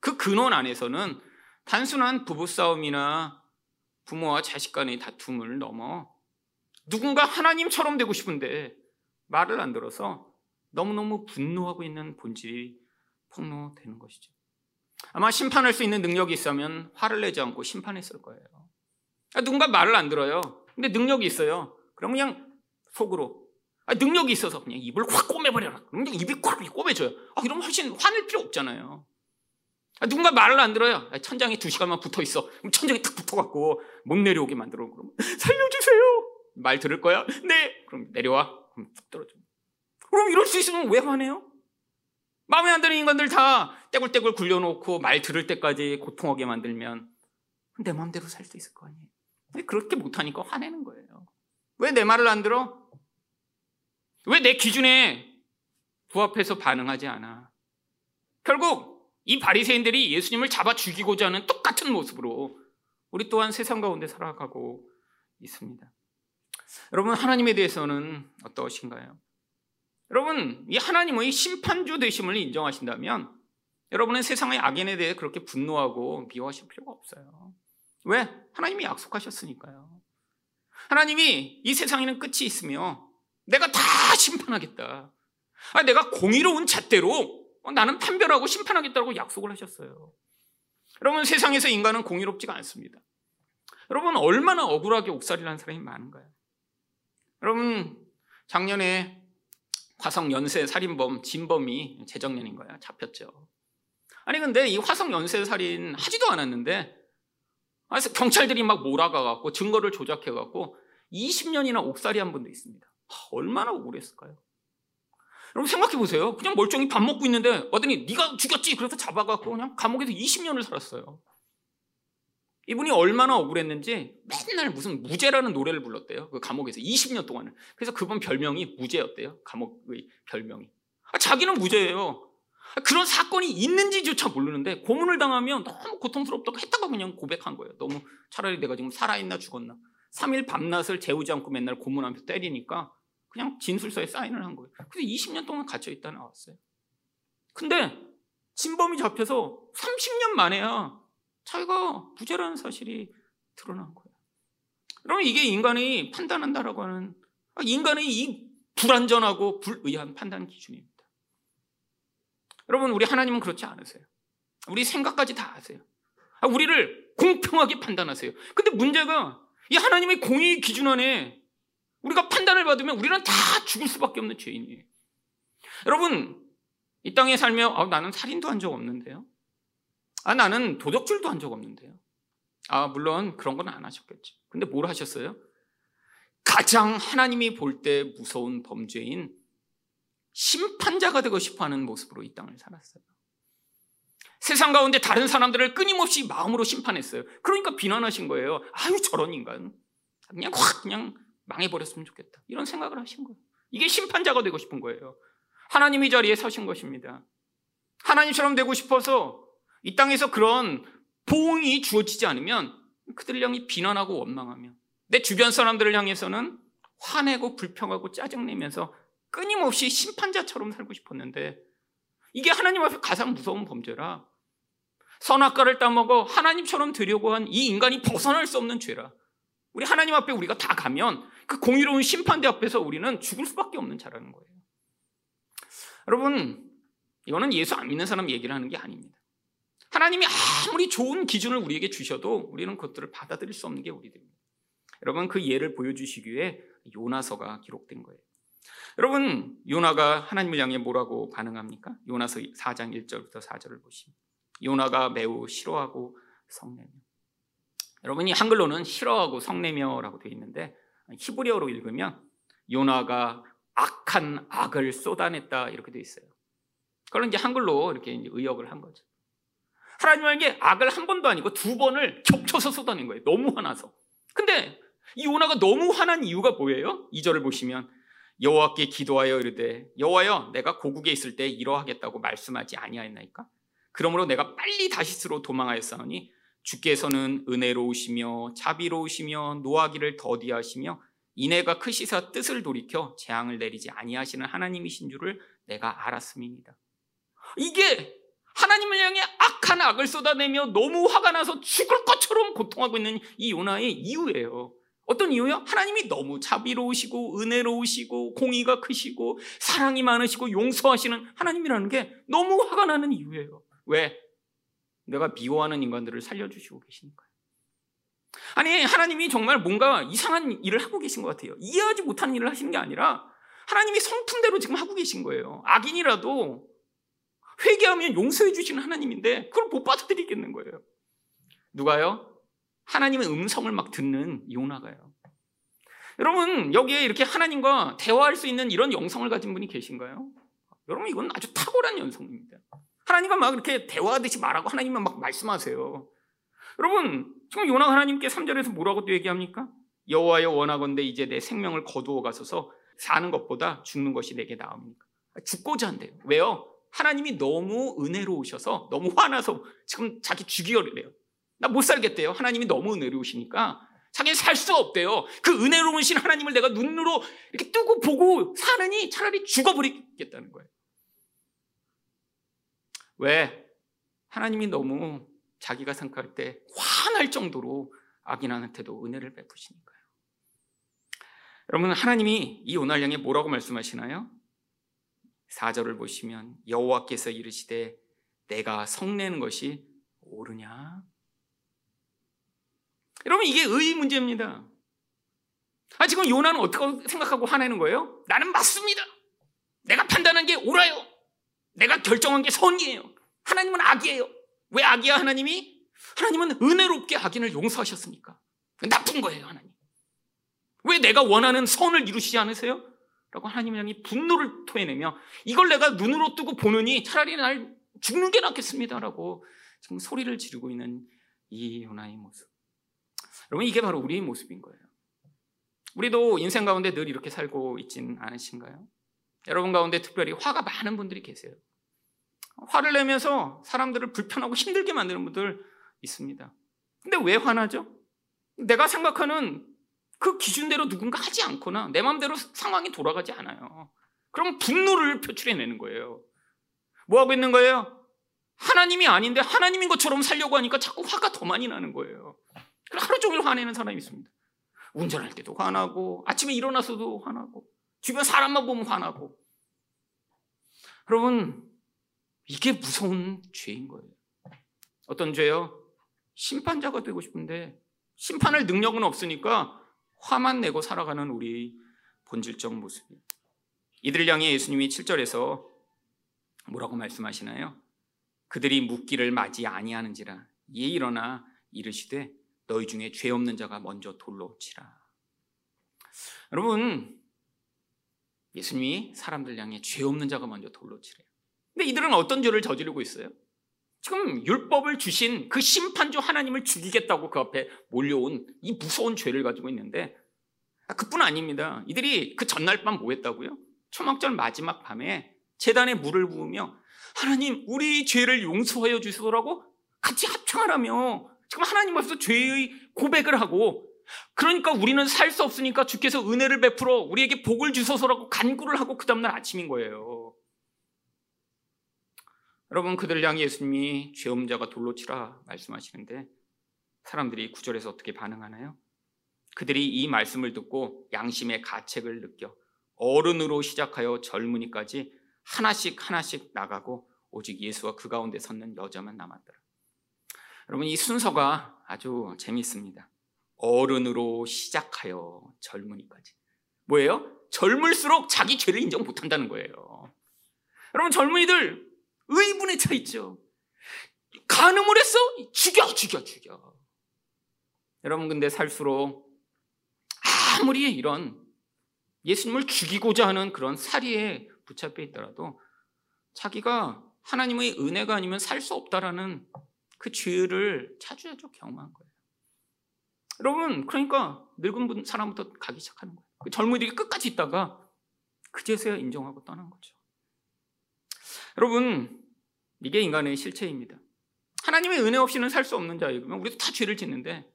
Speaker 1: 그 근원 안에서는 단순한 부부싸움이나 부모와 자식 간의 다툼을 넘어 누군가 하나님처럼 되고 싶은데 말을 안 들어서 너무너무 분노하고 있는 본질이 폭로되는 것이죠. 아마 심판할 수 있는 능력이 있으면 화를 내지 않고 심판했을 거예요. 아, 누군가 말을 안 들어요. 근데 능력이 있어요. 그럼 그냥 속으로. 아, 능력이 있어서 그냥 입을 확 꼬매버려라. 그럼 그냥 입이 꽉 꼬매져요. 아, 이러면 훨씬 화낼 필요 없잖아요. 아, 누군가 말을 안 들어요. 아, 천장에 두 시간만 붙어 있어. 그럼 천장에 탁 붙어갖고 못 내려오게 만들어. 그럼 살려주세요. 말 들을 거야? 네. 그럼 내려와. 그럼 툭 떨어져. 그럼 이럴 수 있으면 왜 화내요? 마음에 안 드는 인간들 다 떼굴떼굴 굴려놓고 말 들을 때까지 고통하게 만들면 내 마음대로 살 수 있을 거 아니에요. 근데 그렇게 못하니까 화내는 거예요. 왜 내 말을 안 들어? 왜 내 기준에 부합해서 반응하지 않아? 결국 이 바리새인들이 예수님을 잡아 죽이고자 하는 똑같은 모습으로 우리 또한 세상 가운데 살아가고 있습니다. 여러분 하나님에 대해서는 어떠신가요? 여러분 이 하나님의 심판주 되심을 인정하신다면 여러분은 세상의 악인에 대해 그렇게 분노하고 미워하실 필요가 없어요. 왜? 하나님이 약속하셨으니까요. 하나님이 이 세상에는 끝이 있으며 내가 다 심판하겠다. 아, 내가 공의로운 잣대로 나는 판별하고 심판하겠다고 약속을 하셨어요. 여러분 세상에서 인간은 공의롭지가 않습니다. 여러분 얼마나 억울하게 옥살이라는 사람이 많은가요? 여러분 작년에 화성 연쇄 살인범 진범이 재작년인 거야 잡혔죠. 아니 근데 이 화성 연쇄 살인 하지도 않았는데 그래서 경찰들이 막 몰아가갖고 증거를 조작해갖고 20년이나 옥살이 한 분도 있습니다. 얼마나 억울했을까요? 여러분 생각해 보세요. 그냥 멀쩡히 밥 먹고 있는데 어더니 네가 죽였지 그래서 잡아갖고 그냥 감옥에서 20년을 살았어요. 이분이 얼마나 억울했는지 맨날 무슨 무죄라는 노래를 불렀대요. 그 감옥에서 20년 동안을. 그래서 그분 별명이 무죄였대요. 감옥의 별명이. 아, 자기는 무죄예요. 그런 사건이 있는지조차 모르는데 고문을 당하면 너무 고통스럽다고 했다가 그냥 고백한 거예요. 너무 차라리 내가 지금 살아있나 죽었나. 3일 밤낮을 재우지 않고 맨날 고문하면서 때리니까 그냥 진술서에 사인을 한 거예요. 그래서 20년 동안 갇혀있다 나왔어요. 근데 진범이 잡혀서 30년 만에야 자기가 무죄라는 사실이 드러난 거예요. 그러면 이게 인간이 판단한다라고 하는 아, 인간의 이 불완전하고 불의한 판단 기준입니다. 여러분 우리 하나님은 그렇지 않으세요. 우리 생각까지 다 아세요. 아, 우리를 공평하게 판단하세요. 근데 문제가 이 하나님의 공의 기준 안에 우리가 판단을 받으면 우리는 다 죽을 수밖에 없는 죄인이에요. 여러분 이 땅에 살며 아, 나는 살인도 한 적 없는데요. 아 나는 도적질도 한 적 없는데요. 아 물론 그런 건 안 하셨겠죠. 근데 뭘 하셨어요? 가장 하나님이 볼 때 무서운 범죄인 심판자가 되고 싶어 하는 모습으로 이 땅을 살았어요. 세상 가운데 다른 사람들을 끊임없이 마음으로 심판했어요. 그러니까 비난하신 거예요. 아유, 저런 인간. 그냥 확 그냥 망해버렸으면 좋겠다. 이런 생각을 하신 거예요. 이게 심판자가 되고 싶은 거예요. 하나님이 자리에 서신 것입니다. 하나님처럼 되고 싶어서 이 땅에서 그런 보응이 주어지지 않으면 그들을 향해 비난하고 원망하며 내 주변 사람들을 향해서는 화내고 불평하고 짜증내면서 끊임없이 심판자처럼 살고 싶었는데 이게 하나님 앞에 가장 무서운 범죄라 선악과를 따먹어 하나님처럼 되려고 한 이 인간이 벗어날 수 없는 죄라 우리 하나님 앞에 우리가 다 가면 그 공의로운 심판대 앞에서 우리는 죽을 수밖에 없는 자라는 거예요. 여러분, 이거는 예수 안 믿는 사람 얘기를 하는 게 아닙니다. 하나님이 아무리 좋은 기준을 우리에게 주셔도 우리는 그것들을 받아들일 수 없는 게 우리들입니다. 여러분, 그 예를 보여주시기 위해 요나서가 기록된 거예요. 여러분, 요나가 하나님을 향해 뭐라고 반응합니까? 요나서 4장 1절부터 4절을 보시면 요나가 매우 싫어하고 성내며. 여러분이 한글로는 싫어하고 성내며라고 되어 있는데 히브리어로 읽으면 요나가 악한 악을 쏟아냈다 이렇게 되어 있어요. 그걸 이제 한글로 이렇게 이제 의역을 한 거죠. 하나님에게 악을 한 번도 아니고 두 번을 겹쳐서 쏟아낸 거예요. 너무 화나서. 근데 이 요나가 너무 화난 이유가 뭐예요? 2절을 보시면 여호와께 기도하여 이르되 여호와여 내가 고국에 있을 때 이러하겠다고 말씀하지 아니하였나이까? 그러므로 내가 빨리 다시스로 도망하였사오니 주께서는 은혜로우시며 자비로우시며 노하기를 더디하시며 인애가 크시사 뜻을 돌이켜 재앙을 내리지 아니하시는 하나님이신 줄을 내가 알았음이니다. 이게 하나님을 향해 악한 악을 쏟아내며 너무 화가 나서 죽을 것처럼 고통하고 있는 이 요나의 이유예요. 어떤 이유요? 하나님이 너무 자비로우시고 은혜로우시고 공의가 크시고 사랑이 많으시고 용서하시는 하나님이라는 게 너무 화가 나는 이유예요. 왜? 내가 미워하는 인간들을 살려주시고 계시니까요. 아니 하나님이 정말 뭔가 이상한 일을 하고 계신 것 같아요. 이해하지 못하는 일을 하시는 게 아니라 하나님이 성품대로 지금 하고 계신 거예요. 악인이라도 회개하면 용서해 주시는 하나님인데 그걸 못 받아들이겠는 거예요. 누가요? 하나님의 음성을 막 듣는 요나가요. 여러분 여기에 이렇게 하나님과 대화할 수 있는 이런 영성을 가진 분이 계신가요? 여러분 이건 아주 탁월한 영성입니다. 하나님과 막 이렇게 대화하듯이 말하고 하나님만 막 말씀하세요. 여러분 지금 요나 하나님께 3절에서 뭐라고 또 얘기합니까? 여호와여 원하건대 이제 내 생명을 거두어 가소서 사는 것보다 죽는 것이 내게 나옵니까? 죽고자 한대요. 왜요? 하나님이 너무 은혜로우셔서 너무 화나서 지금 자기 죽이려래요. 나 못 살겠대요. 하나님이 너무 은혜로우시니까 자기는 살수 없대요. 그 은혜로우신 하나님을 내가 눈으로 이렇게 뜨고 보고 사느니 차라리 죽어버리겠다는 거예요. 왜? 하나님이 너무 자기가 생각할 때 화날 정도로 악인한테도 은혜를 베푸시니까요. 여러분 하나님이 이 오날량에 뭐라고 말씀하시나요? 4절을 보시면 여호와께서 이르시되 내가 성내는 것이 옳으냐? 여러분 이게 의의 문제입니다. 아 지금 요나는 어떻게 생각하고 화내는 거예요? 나는 맞습니다. 내가 판단한 게 옳아요. 내가 결정한 게 선이에요. 하나님은 악이에요. 왜 악이야 하나님이? 하나님은 은혜롭게 악인을 용서하셨으니까. 나쁜 거예요 하나님. 왜 내가 원하는 선을 이루시지 않으세요? 라고 하나님 향해 분노를 토해내며 이걸 내가 눈으로 뜨고 보느니 차라리 날 죽는 게 낫겠습니다 라고 지금 소리를 지르고 있는 이 요나의 모습. 여러분 이게 바로 우리의 모습인 거예요. 우리도 인생 가운데 늘 이렇게 살고 있진 않으신가요? 여러분 가운데 특별히 화가 많은 분들이 계세요. 화를 내면서 사람들을 불편하고 힘들게 만드는 분들 있습니다. 근데 왜 화나죠? 내가 생각하는 그 기준대로 누군가 하지 않거나 내 마음대로 상황이 돌아가지 않아요. 그럼 분노를 표출해내는 거예요. 뭐 하고 있는 거예요? 하나님이 아닌데 하나님인 것처럼 살려고 하니까 자꾸 화가 더 많이 나는 거예요. 하루 종일 화내는 사람이 있습니다. 운전할 때도 화나고 아침에 일어나서도 화나고 주변 사람만 보면 화나고 여러분 이게 무서운 죄인 거예요. 어떤 죄요? 심판자가 되고 싶은데 심판할 능력은 없으니까 화만 내고 살아가는 우리 본질적 모습이에요. 이들 향해 예수님이 7절에서 뭐라고 말씀하시나요? 그들이 묻기를 맞이 아니하는지라 예 일어나 이르시되 너희 중에 죄 없는 자가 먼저 돌로 치라. 여러분 예수님이 사람들 향해 죄 없는 자가 먼저 돌로 치래요. 근데 이들은 어떤 죄를 저지르고 있어요? 지금 율법을 주신 그 심판주 하나님을 죽이겠다고 그 앞에 몰려온 이 무서운 죄를 가지고 있는데 아, 그뿐 아닙니다. 이들이 그 전날 밤 뭐 했다고요? 초막절 마지막 밤에 재단에 물을 부으며 하나님 우리 죄를 용서하여 주시더라고 같이 합창하라며 지금 하나님 앞에서 죄의 고백을 하고 그러니까 우리는 살 수 없으니까 주께서 은혜를 베풀어 우리에게 복을 주소서라고 간구를 하고 그 다음날 아침인 거예요. 여러분 그들을 향해 예수님이 죄음자가 돌로 치라 말씀하시는데 사람들이 구절에서 어떻게 반응하나요? 그들이 이 말씀을 듣고 양심의 가책을 느껴 어른으로 시작하여 젊은이까지 하나씩 하나씩 나가고 오직 예수와 그 가운데 섰는 여자만 남았더라. 여러분 이 순서가 아주 재미있습니다. 어른으로 시작하여 젊은이까지. 뭐예요? 젊을수록 자기 죄를 인정 못한다는 거예요. 여러분 젊은이들 의분에 차 있죠. 간음을 했어? 죽여, 죽여, 죽여. 여러분, 근데 살수록 아무리 이런 예수님을 죽이고자 하는 그런 사리에 붙잡혀 있더라도 자기가 하나님의 은혜가 아니면 살 수 없다라는 그 죄를 자주 자주 경험한 거예요. 여러분, 그러니까 늙은 사람부터 가기 시작하는 거예요. 그 젊은이들이 끝까지 있다가 그제서야 인정하고 떠난 거죠. 여러분, 이게 인간의 실체입니다. 하나님의 은혜 없이는 살 수 없는 자이면 우리도 다 죄를 짓는데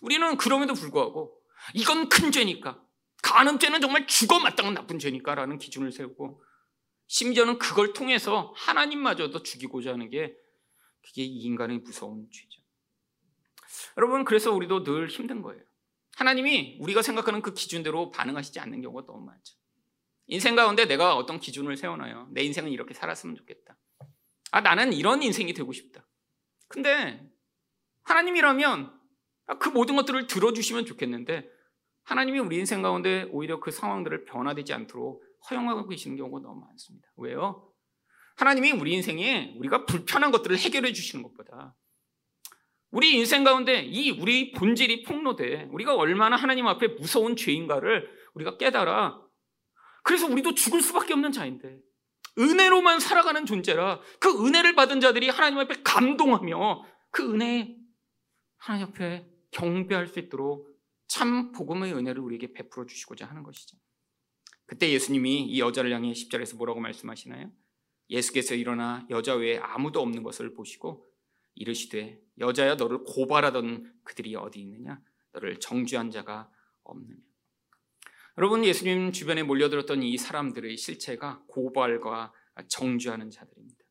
Speaker 1: 우리는 그럼에도 불구하고 이건 큰 죄니까 간음죄는 정말 죽어 마땅한 나쁜 죄니까라는 기준을 세우고 심지어는 그걸 통해서 하나님마저도 죽이고자 하는 게 그게 이 인간의 무서운 죄죠. 여러분 그래서 우리도 늘 힘든 거예요. 하나님이 우리가 생각하는 그 기준대로 반응하시지 않는 경우가 너무 많죠. 인생 가운데 내가 어떤 기준을 세워놔요. 내 인생은 이렇게 살았으면 좋겠다. 아 나는 이런 인생이 되고 싶다. 근데 하나님이라면 그 모든 것들을 들어주시면 좋겠는데 하나님이 우리 인생 가운데 오히려 그 상황들을 변화되지 않도록 허용하고 계시는 경우가 너무 많습니다. 왜요? 하나님이 우리 인생에 우리가 불편한 것들을 해결해 주시는 것보다 우리 인생 가운데 이 우리 본질이 폭로돼 우리가 얼마나 하나님 앞에 무서운 죄인가를 우리가 깨달아 그래서 우리도 죽을 수밖에 없는 자인데 은혜로만 살아가는 존재라 그 은혜를 받은 자들이 하나님 앞에 감동하며 그 은혜 하나님 앞에 경배할 수 있도록 참 복음의 은혜를 우리에게 베풀어 주시고자 하는 것이죠. 그때 예수님이 이 여자를 향해 10절에서 뭐라고 말씀하시나요? 예수께서 일어나 여자 외에 아무도 없는 것을 보시고 이르시되 여자야 너를 고발하던 그들이 어디 있느냐 너를 정죄한 자가 없느냐 여러분 예수님 주변에 몰려들었던 이 사람들의 실체가 고발과 정죄하는 자들입니다.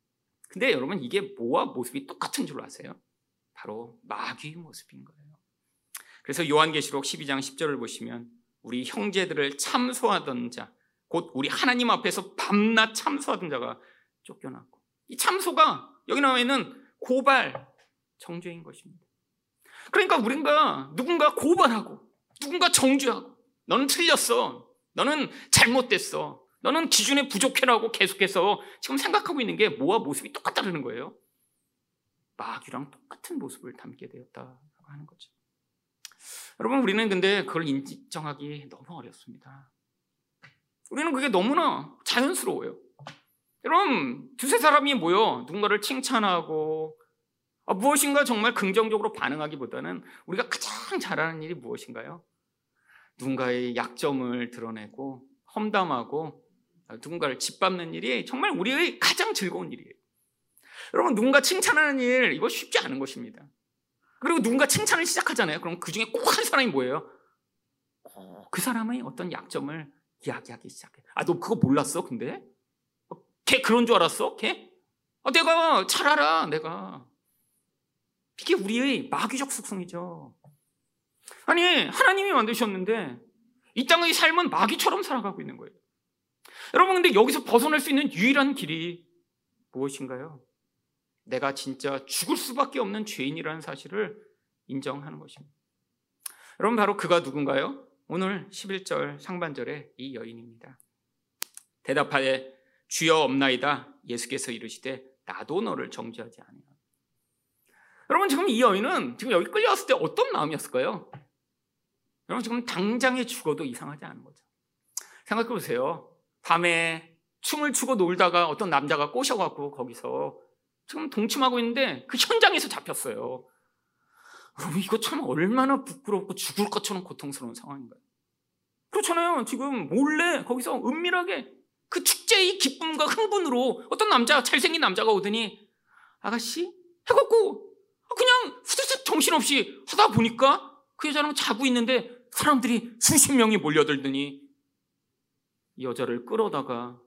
Speaker 1: 근데 여러분 이게 뭐와 모습이 똑같은 줄 아세요? 바로 마귀의 모습인 거예요. 그래서 요한계시록 12장 10절을 보시면 우리 형제들을 참소하던 자, 곧 우리 하나님 앞에서 밤낮 참소하던 자가 쫓겨났고 이 참소가 여기 나와 있는 고발, 정죄인 것입니다. 그러니까 우리가 누군가 고발하고 누군가 정죄하고 너는 틀렸어. 너는 잘못됐어. 너는 기준에 부족해라고 계속해서 지금 생각하고 있는 게 뭐와 모습이 똑같다는 거예요. 마귀랑 똑같은 모습을 담게 되었다고 하는 거죠. 여러분, 우리는 근데 그걸 인정하기 너무 어렵습니다. 우리는 그게 너무나 자연스러워요. 여러분, 두세 사람이 모여 누군가를 칭찬하고 아, 무엇인가 정말 긍정적으로 반응하기보다는 우리가 가장 잘하는 일이 무엇인가요? 누군가의 약점을 드러내고 험담하고 누군가를 짓밟는 일이 정말 우리의 가장 즐거운 일이에요. 여러분, 누군가 칭찬하는 일, 이거 쉽지 않은 것입니다. 그리고 누군가 칭찬을 시작하잖아요. 그럼 그 중에 꼭 한 사람이 뭐예요? 어, 그 사람의 어떤 약점을 이야기하기 시작해. 아, 너 그거 몰랐어, 근데? 어, 걔 그런 줄 알았어? 걔? 아, 내가 잘 알아, 내가. 이게 우리의 마귀적 속성이죠. 아니, 하나님이 만드셨는데 이 땅의 삶은 마귀처럼 살아가고 있는 거예요. 여러분, 근데 여기서 벗어날 수 있는 유일한 길이 무엇인가요? 내가 진짜 죽을 수밖에 없는 죄인이라는 사실을 인정하는 것입니다. 여러분, 바로 그가 누군가요? 오늘 11절 상반절에 이 여인입니다. 대답하되 주여 없나이다. 예수께서 이르시되 나도 너를 정죄하지 않아. 여러분 지금 이 여인은 지금 여기 끌려왔을 때 어떤 마음이었을까요? 여러분 지금 당장에 죽어도 이상하지 않은 거죠. 생각해 보세요. 밤에 춤을 추고 놀다가 어떤 남자가 꼬셔갖고 거기서 지금 동침하고 있는데 그 현장에서 잡혔어요. 여러분 이거 참 얼마나 부끄럽고 죽을 것처럼 고통스러운 상황인가요? 그렇잖아요. 지금 몰래 거기서 은밀하게 그 축제의 기쁨과 흥분으로 어떤 남자 잘생긴 남자가 오더니 아가씨 해갖고 그냥 후드득 정신없이 하다 보니까 그 여자랑 자고 있는데 사람들이 수십 명이 몰려들더니 이 여자를 끌어다가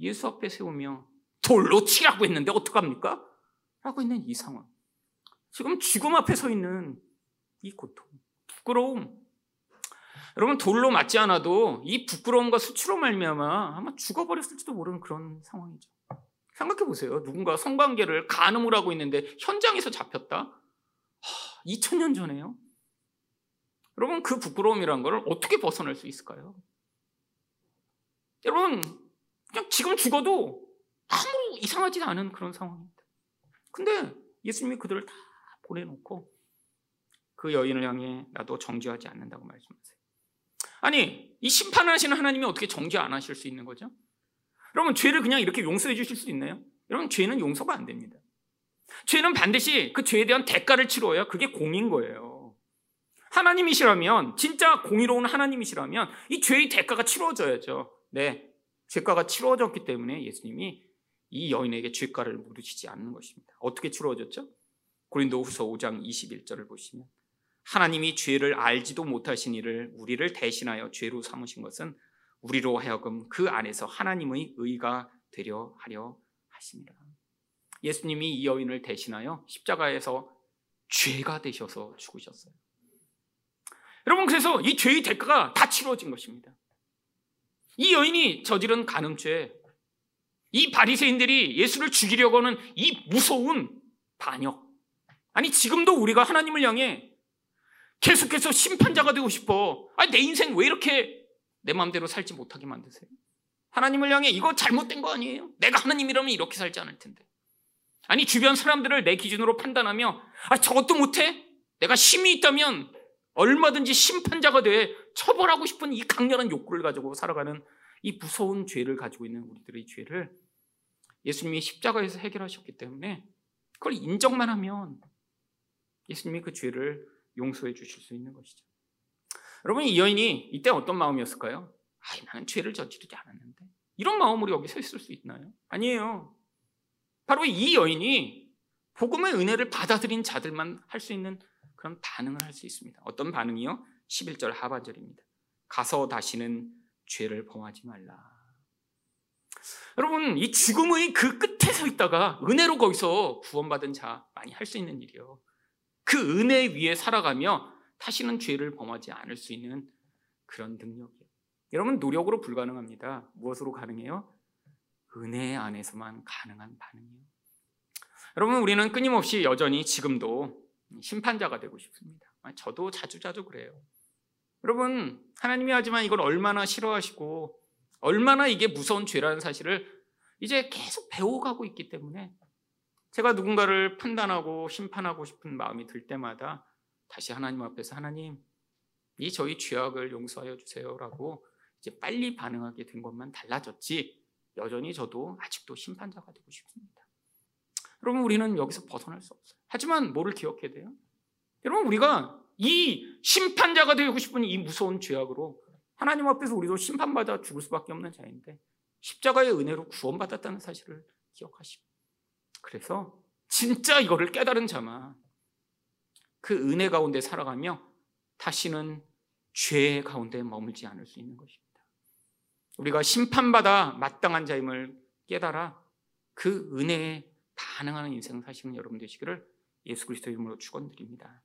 Speaker 1: 예수 앞에 세우며 돌로 치라고 했는데 어떡합니까? 라고 있는 이 상황. 지금 죽음 앞에 서 있는 이 고통, 부끄러움. 여러분 돌로 맞지 않아도 이 부끄러움과 수치로 말미암아 아마 죽어버렸을지도 모르는 그런 상황이죠. 생각해 보세요. 누군가 성관계를 간음을 하고 있는데 현장에서 잡혔다? 하, 2000년 전에요? 여러분, 그 부끄러움이란 걸 어떻게 벗어날 수 있을까요? 여러분, 그냥 지금 죽어도 아무 이상하지 않은 그런 상황입니다. 근데 예수님이 그들을 다 보내놓고 그 여인을 향해 나도 정죄하지 않는다고 말씀하세요. 아니, 이 심판하시는 하나님이 어떻게 정죄 안 하실 수 있는 거죠? 여러분, 죄를 그냥 이렇게 용서해 주실 수 있나요? 여러분, 죄는 용서가 안 됩니다. 죄는 반드시 그 죄에 대한 대가를 치러야 그게 공인 거예요. 하나님이시라면, 진짜 공의로운 하나님이시라면 이 죄의 대가가 치러져야죠. 네. 죄가가 치러졌기 때문에 예수님이 이 여인에게 죄가를 물으시지 않는 것입니다. 어떻게 치러졌죠? 고린도 후서 5장 21절을 보시면 하나님이 죄를 알지도 못하신 이를 우리를 대신하여 죄로 삼으신 것은 우리로 하여금 그 안에서 하나님의 의가 되려 하려 하십니다. 예수님이 이 여인을 대신하여 십자가에서 죄가 되셔서 죽으셨어요. 여러분 그래서 이 죄의 대가가 다 치루어진 것입니다. 이 여인이 저지른 간음죄, 이 바리새인들이 예수를 죽이려고 하는 이 무서운 반역. 아니 지금도 우리가 하나님을 향해 계속해서 심판자가 되고 싶어. 아니 내 인생 왜 이렇게 내 마음대로 살지 못하게 만드세요? 하나님을 향해 이거 잘못된 거 아니에요? 내가 하나님이라면 이렇게 살지 않을 텐데. 아니 주변 사람들을 내 기준으로 판단하며 아 저것도 못해? 내가 힘이 있다면 얼마든지 심판자가 돼 처벌하고 싶은 이 강렬한 욕구를 가지고 살아가는 이 무서운 죄를 가지고 있는 우리들의 죄를 예수님이 십자가에서 해결하셨기 때문에 그걸 인정만 하면 예수님이 그 죄를 용서해 주실 수 있는 것이죠. 여러분 이 여인이 이때 어떤 마음이었을까요? 아, 나는 죄를 저지르지 않았는데 이런 마음으로 여기 서 있을 수 있나요? 아니에요. 바로 이 여인이 복음의 은혜를 받아들인 자들만 할 수 있는 그런 반응을 할 수 있습니다. 어떤 반응이요? 11절 하반절입니다. 가서 다시는 죄를 범하지 말라. 여러분, 이 죽음의 그 끝에 서 있다가 은혜로 거기서 구원받은 자 많이 할 수 있는 일이요. 그 은혜 위에 살아가며 다시는 죄를 범하지 않을 수 있는 그런 능력이에요. 여러분, 노력으로 불가능합니다. 무엇으로 가능해요? 은혜 안에서만 가능한 반응이에요. 여러분, 우리는 끊임없이 여전히 지금도 심판자가 되고 싶습니다. 저도 자주 자주 그래요. 여러분, 하나님이 하지만 이걸 얼마나 싫어하시고 얼마나 이게 무서운 죄라는 사실을 이제 계속 배워가고 있기 때문에 제가 누군가를 판단하고 심판하고 싶은 마음이 들 때마다 다시 하나님 앞에서 하나님, 이 저희 죄악을 용서하여 주세요라고 이제 빨리 반응하게 된 것만 달라졌지 여전히 저도 아직도 심판자가 되고 싶습니다. 여러분 우리는 여기서 벗어날 수 없어요. 하지만 뭐를 기억해야 돼요? 여러분 우리가 이 심판자가 되고 싶은 이 무서운 죄악으로 하나님 앞에서 우리도 심판받아 죽을 수밖에 없는 자인데 십자가의 은혜로 구원받았다는 사실을 기억하시고 그래서 진짜 이거를 깨달은 자만 그 은혜 가운데 살아가며 다시는 죄 가운데 머물지 않을 수 있는 것입니다. 우리가 심판받아 마땅한 자임을 깨달아 그 은혜에 반응하는 인생 사시는 여러분 되시기를 예수 그리스도 이름으로 축원드립니다.